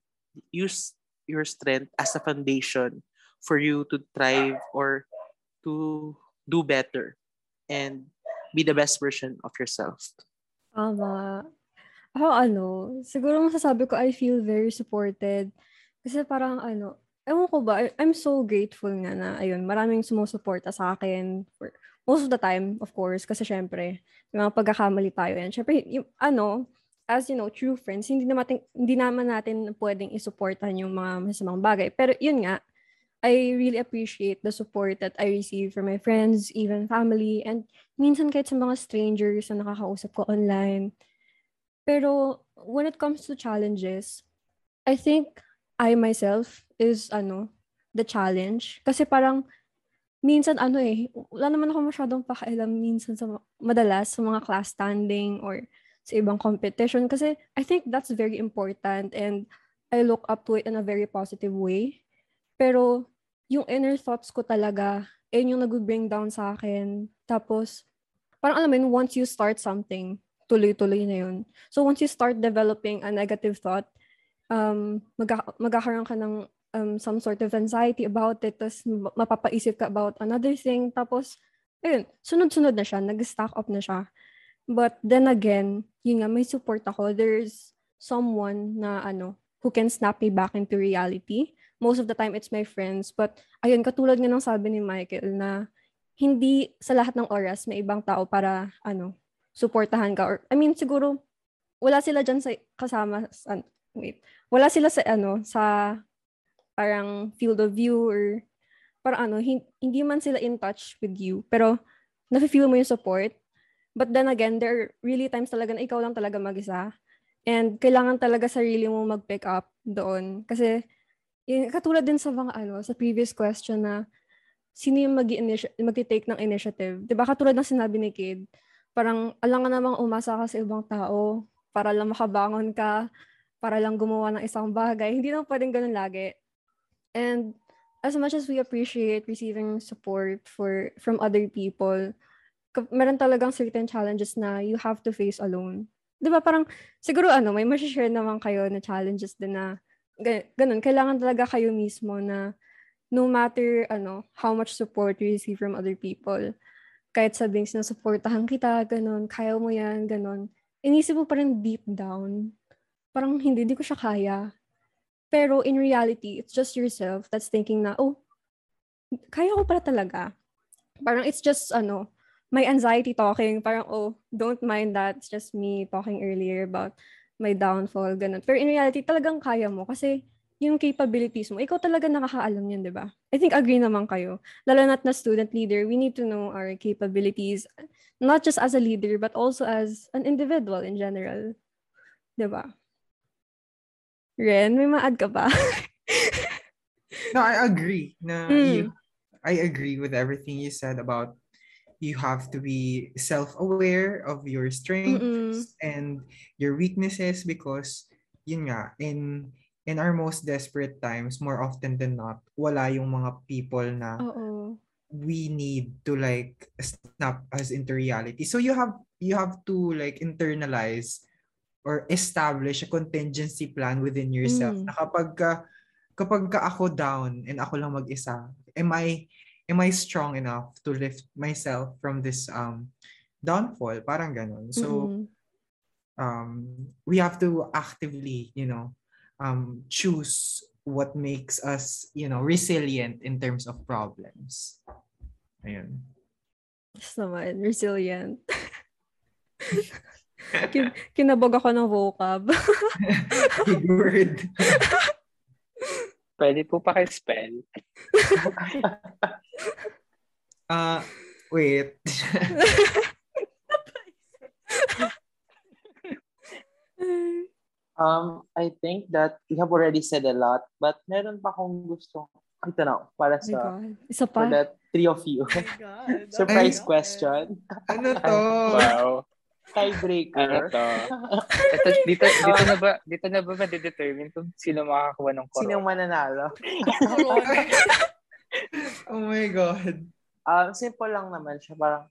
Use your strength as a foundation for you to thrive or to do better and be the best version of yourself. Tama. Ako ano, siguro masasabi ko I feel very supported. Kasi parang ano, ewan ko ba, I'm so grateful nga na, ayun, maraming sumusuporta sa akin. For, most of the time, of course, kasi syempre, may mga pagkakamali tayo yan. Syempre, yung, ano, as you know, true friends, hindi naman, hindi naman natin pwedeng isuportahan yung mga masamang bagay. Pero yun nga, I really appreciate the support that I receive from my friends, even family, and minsan kahit sa mga strangers na nakakausap ko online. Pero when it comes to challenges, I think I myself is ano, the challenge. Kasi parang minsan ano eh, wala naman ako masyadong pakialam minsan sa madalas sa mga class standing or sa ibang competition kasi I think that's very important and I look up to it in a very positive way. Pero yung inner thoughts ko talaga, eh yung nag-bring down sa akin. Tapos, parang alam mo yun, once you start something, tuloy-tuloy na yun. So, once you start developing a negative thought, um, mag- magkakaroon ka ng um, some sort of anxiety about it, tapos mapapaisip ka about another thing, tapos, ayun, sunod-sunod na siya, nag-stack up na siya. But then again, yun nga, may support ako. There's someone na ano, who can snap me back into reality most of the time it's my friends. But ayun, katulad nga ng sabi ni Michael na hindi sa lahat ng oras may ibang tao para ano, suportahan ka. Or, I mean, siguro wala sila dyan sa kasama, sa, wait, wala sila sa ano, sa parang field of view or parang ano, hindi man sila in touch with you. Pero nafe-feel mo yung support. But then again, there are really times talaga na ikaw lang talaga mag-isa. And kailangan talaga sarili mo mag-pick up doon. Kasi yun, katulad din sa mga ano, sa previous question na sino yung mag-take ng initiative. 'Di ba katulad ng sinabi ni Kid, parang alang namang umasa ka sa ibang tao para lang makabangon ka, para lang gumawa ng isang bagay. Hindi naman pwedeng ganun lagi. And as much as we appreciate receiving support for from other people, meron talagang certain challenges na you have to face alone. 'Di ba parang siguro ano, may ma-share naman kayo na challenges din na ganun, kailangan talaga kayo mismo na no matter ano, how much support you receive from other people, kahit sabing sinusuportahan kita, ganun, kaya mo yan, ganun, inisip mo pa rin deep down, parang hindi, hindi ko siya kaya. Pero in reality, it's just yourself that's thinking na, oh, kaya ko pala talaga. Parang it's just, ano, my anxiety talking, parang, oh, don't mind that. It's just me talking earlier about may downfall, ganun. Pero in reality, talagang kaya mo kasi yung capabilities mo, ikaw talaga nakakaalam yan, di ba? I think agree naman kayo. Lalo na't na student leader, we need to know our capabilities, not just as a leader, but also as an individual in general. Di ba? Ren, may ma-add ka ba? no, I agree. Na Mm. you, I agree with everything you said about you have to be self-aware of your strengths Mm-mm. and your weaknesses because yun nga in in our most desperate times more often than not wala yung mga people na Oo. we need to like snap us into reality so you have you have to like internalize or establish a contingency plan within yourself Mm. na kapag ka, kapag ka ako down and ako lang mag-isa am I am I strong enough to lift myself from this um downfall parang ganun so Mm-mm. um we have to actively you know um choose what makes us you know resilient in terms of problems ayun Yes naman, resilient. Kin- kinabog ako ng vocab. Big word. Pwede po pa spell Ah, wait. Um, I think that we have already said a lot, but meron pa akong gusto ito na, para Oh my sa God. Isa for pa. the three of you. Oh my God. Surprise Oh God. question. ano to? Wow. Ano Tiebreaker. to? Ito, dito, dito na ba, dito na ba ma-determine kung sino makakakuha ng corona? Sino mananalo? oh my God. Um, simple lang naman siya. Parang,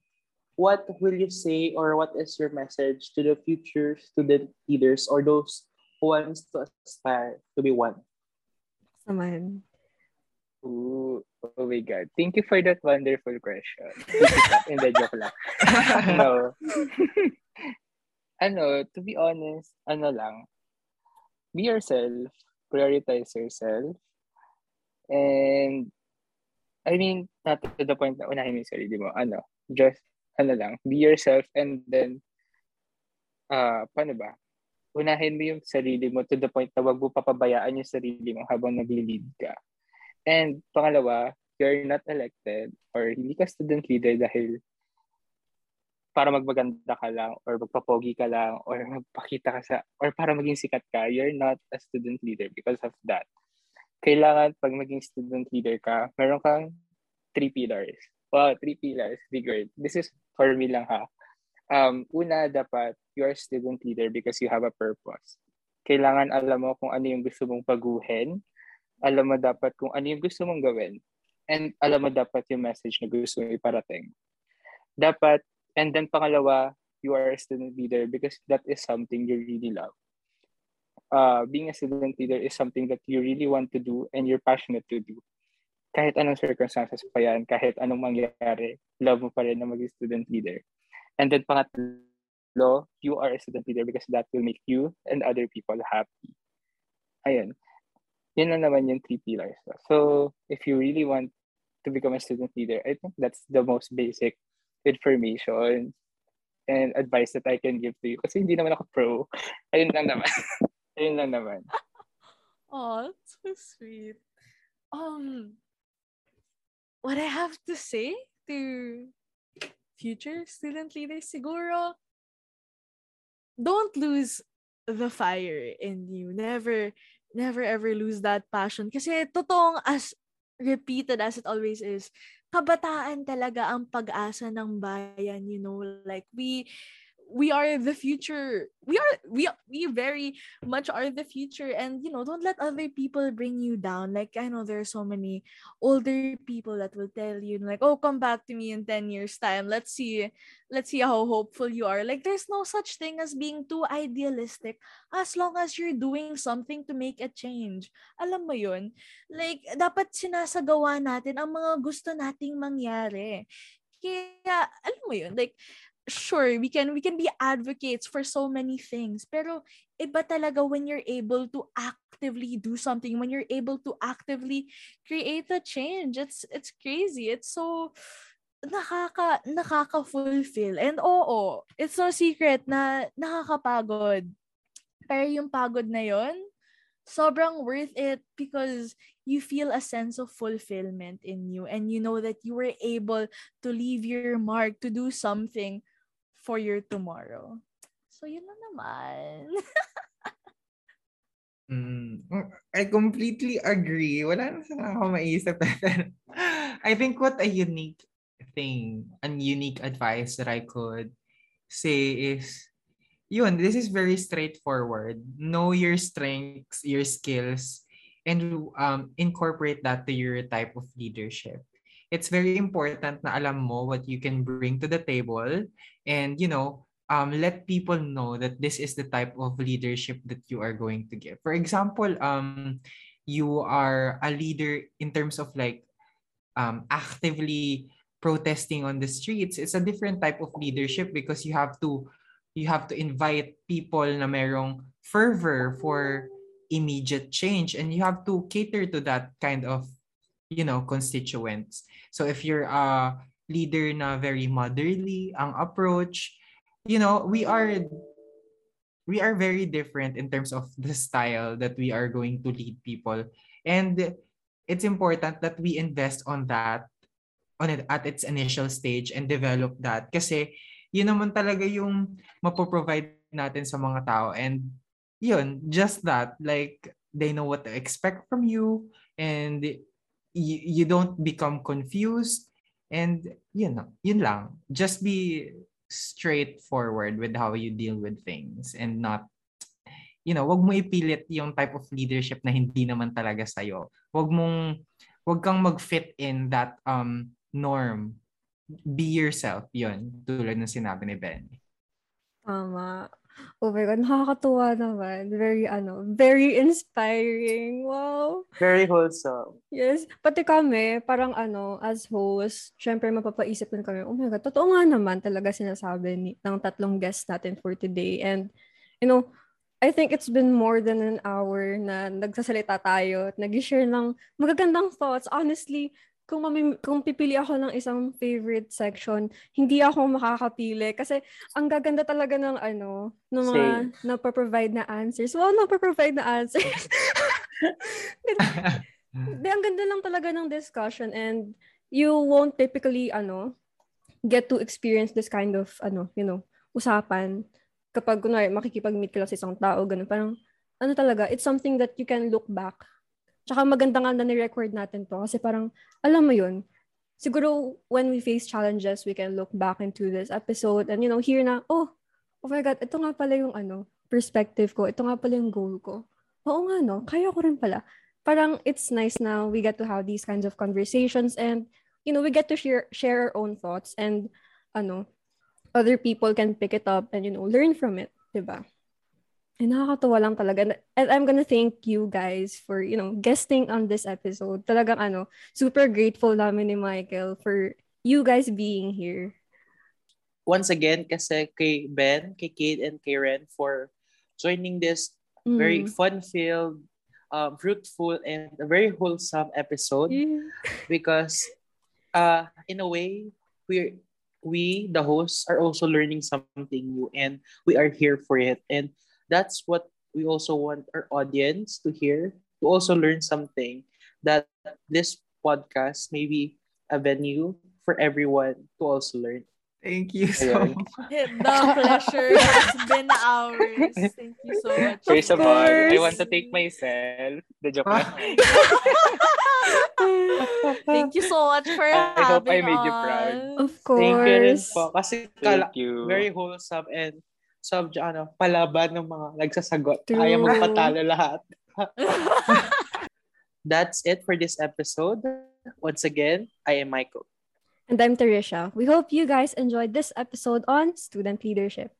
what will you say or what is your message to the future student leaders or those who wants to aspire to be one? Naman. Ooh, oh my God. Thank you for that wonderful question. Hindi, joke lang. no. Ano, to be honest, ano lang, be yourself, prioritize yourself, and I mean, not to the point na unahin mo yung sarili mo, ano, just, ano lang, be yourself and then, ah, paano ba? Unahin mo yung sarili mo to the point na wag mo papabayaan yung sarili mo habang nagli-lead ka. And pangalawa, you're not elected or hindi ka student leader dahil para magmaganda ka lang or magpapogi ka lang or magpakita ka sa or para maging sikat ka, you're not a student leader because of that. Kailangan pag maging student leader ka, meron kang three pillars. Wow, three pillars. Big word. This is for me lang ha. Um, una, dapat you're a student leader because you have a purpose. Kailangan alam mo kung ano yung gusto mong paguhin. Alam mo dapat kung ano yung gusto mong gawin. And alam mo dapat yung message na gusto mong iparating. Dapat And then pangalawa, you are a student leader because that is something you really love. Uh, being a student leader is something that you really want to do and you're passionate to do. Kahit anong circumstances pa yan, kahit anong mangyari, love mo pa rin na maging student leader. And then pangatlo, you are a student leader because that will make you and other people happy. Ayun. Yun na naman yung three pillars. So, if you really want to become a student leader, I think that's the most basic information and advice that I can give to you. Kasi hindi naman ako pro. Ayun lang naman. Ayun lang naman. Oh, so sweet. Um, what I have to say to future student leaders, siguro, don't lose the fire in you. Never, never ever lose that passion. Kasi totoong as repeated as it always is, kabataan talaga ang pag-asa ng bayan, you know, like we we are the future. We are we we very much are the future and you know, don't let other people bring you down. Like I know there are so many older people that will tell you like, "Oh, come back to me in 10 years time. Let's see let's see how hopeful you are." Like there's no such thing as being too idealistic as long as you're doing something to make a change. Alam mo 'yun? Like dapat sinasagawa natin ang mga gusto nating mangyari. Kaya alam mo 'yun, like sure we can we can be advocates for so many things. Pero iba talaga when you're able to actively do something when you're able to actively create a change. It's it's crazy. It's so nakaka nakaka-fulfill. And oo it's no secret na nakakapagod. Pero yung pagod na yon sobrang worth it because you feel a sense of fulfillment in you and you know that you were able to leave your mark to do something for your tomorrow. So, yun lang naman. Mm, I completely agree. Wala na ako maisip. I think what a unique thing, and unique advice that I could say is, yun, this is very straightforward. Know your strengths, your skills, and um, incorporate that to your type of leadership. It's very important na alam mo what you can bring to the table and, you know, um, let people know that this is the type of leadership that you are going to give. For example, um, you are a leader in terms of like um, actively protesting on the streets. It's a different type of leadership because you have to you have to invite people na merong fervor for immediate change and you have to cater to that kind of you know constituents. So if you're a leader na very motherly ang approach, you know, we are we are very different in terms of the style that we are going to lead people. And it's important that we invest on that on it at its initial stage and develop that kasi yun naman talaga yung mapoprovide natin sa mga tao and yun just that like they know what to expect from you and you, you don't become confused and yun yun lang just be straightforward with how you deal with things and not you know, wag mo ipilit yung type of leadership na hindi naman talaga sa'yo. Wag mong, wag kang mag-fit in that um norm. Be yourself, yun. Tulad ng sinabi ni Ben. Tama. Oh my God, nakakatuwa naman. Very, ano, very inspiring. Wow. Very wholesome. Yes. Pati kami, parang ano, as host, syempre mapapaisip din kami, oh my God, totoo nga naman talaga sinasabi ni, ng tatlong guests natin for today. And, you know, I think it's been more than an hour na nagsasalita tayo at nag-share ng magagandang thoughts. Honestly, kung, mami, kung pipili ako ng isang favorite section, hindi ako makakapili kasi ang gaganda talaga ng ano, ng mga na-provide na answers. Wow, na-provide na answers. De, ang ganda lang talaga ng discussion and you won't typically ano get to experience this kind of ano, you know, usapan kapag kunwari makikipag-meet ka lang sa isang tao, ganun, parang, ano talaga, it's something that you can look back. Tsaka maganda nga na ni-record natin to kasi parang, alam mo yun, siguro when we face challenges, we can look back into this episode and, you know, hear na, oh, oh my God, ito nga pala yung ano, perspective ko, ito nga pala yung goal ko. Oo nga, no? Kaya ko rin pala. Parang it's nice now we get to have these kinds of conversations and, you know, we get to share, share our own thoughts and, ano, other people can pick it up and, you know, learn from it, diba? And nakakatawa lang talaga. And I'm gonna thank you guys for, you know, guesting on this episode. Talagang ano, super grateful namin ni Michael for you guys being here. Once again, kasi kay Ben, kay Kate, and kay Ren for joining this mm. very fun-filled, um, fruitful, and very wholesome episode. Yeah. Because uh, in a way, we're we, the hosts, are also learning something new and we are here for it. And that's what we also want our audience to hear, to also learn something that this podcast may be a venue for everyone to also learn. Thank you so much. The pleasure has been ours. Thank you so much. First of, of all, I want to thank myself. The joke Thank you so much for I having hope I made us. you proud. Of course. Thank you rin po. Kasi Thank kala, you. very wholesome and subject, ano, palaban ng mga nagsasagot. True. Kaya magpatalo lahat. That's it for this episode. Once again, I am Michael. And I'm Tarisha. We hope you guys enjoyed this episode on student leadership.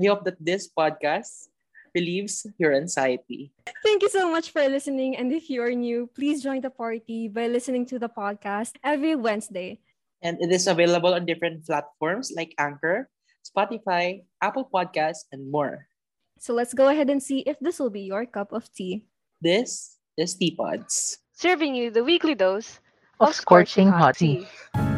We hope that this podcast relieves your anxiety. Thank you so much for listening. And if you are new, please join the party by listening to the podcast every Wednesday. And it is available on different platforms like Anchor, Spotify, Apple Podcasts, and more. So let's go ahead and see if this will be your cup of tea. This is Teapods. Serving you the weekly dose of scorching hot tea. tea.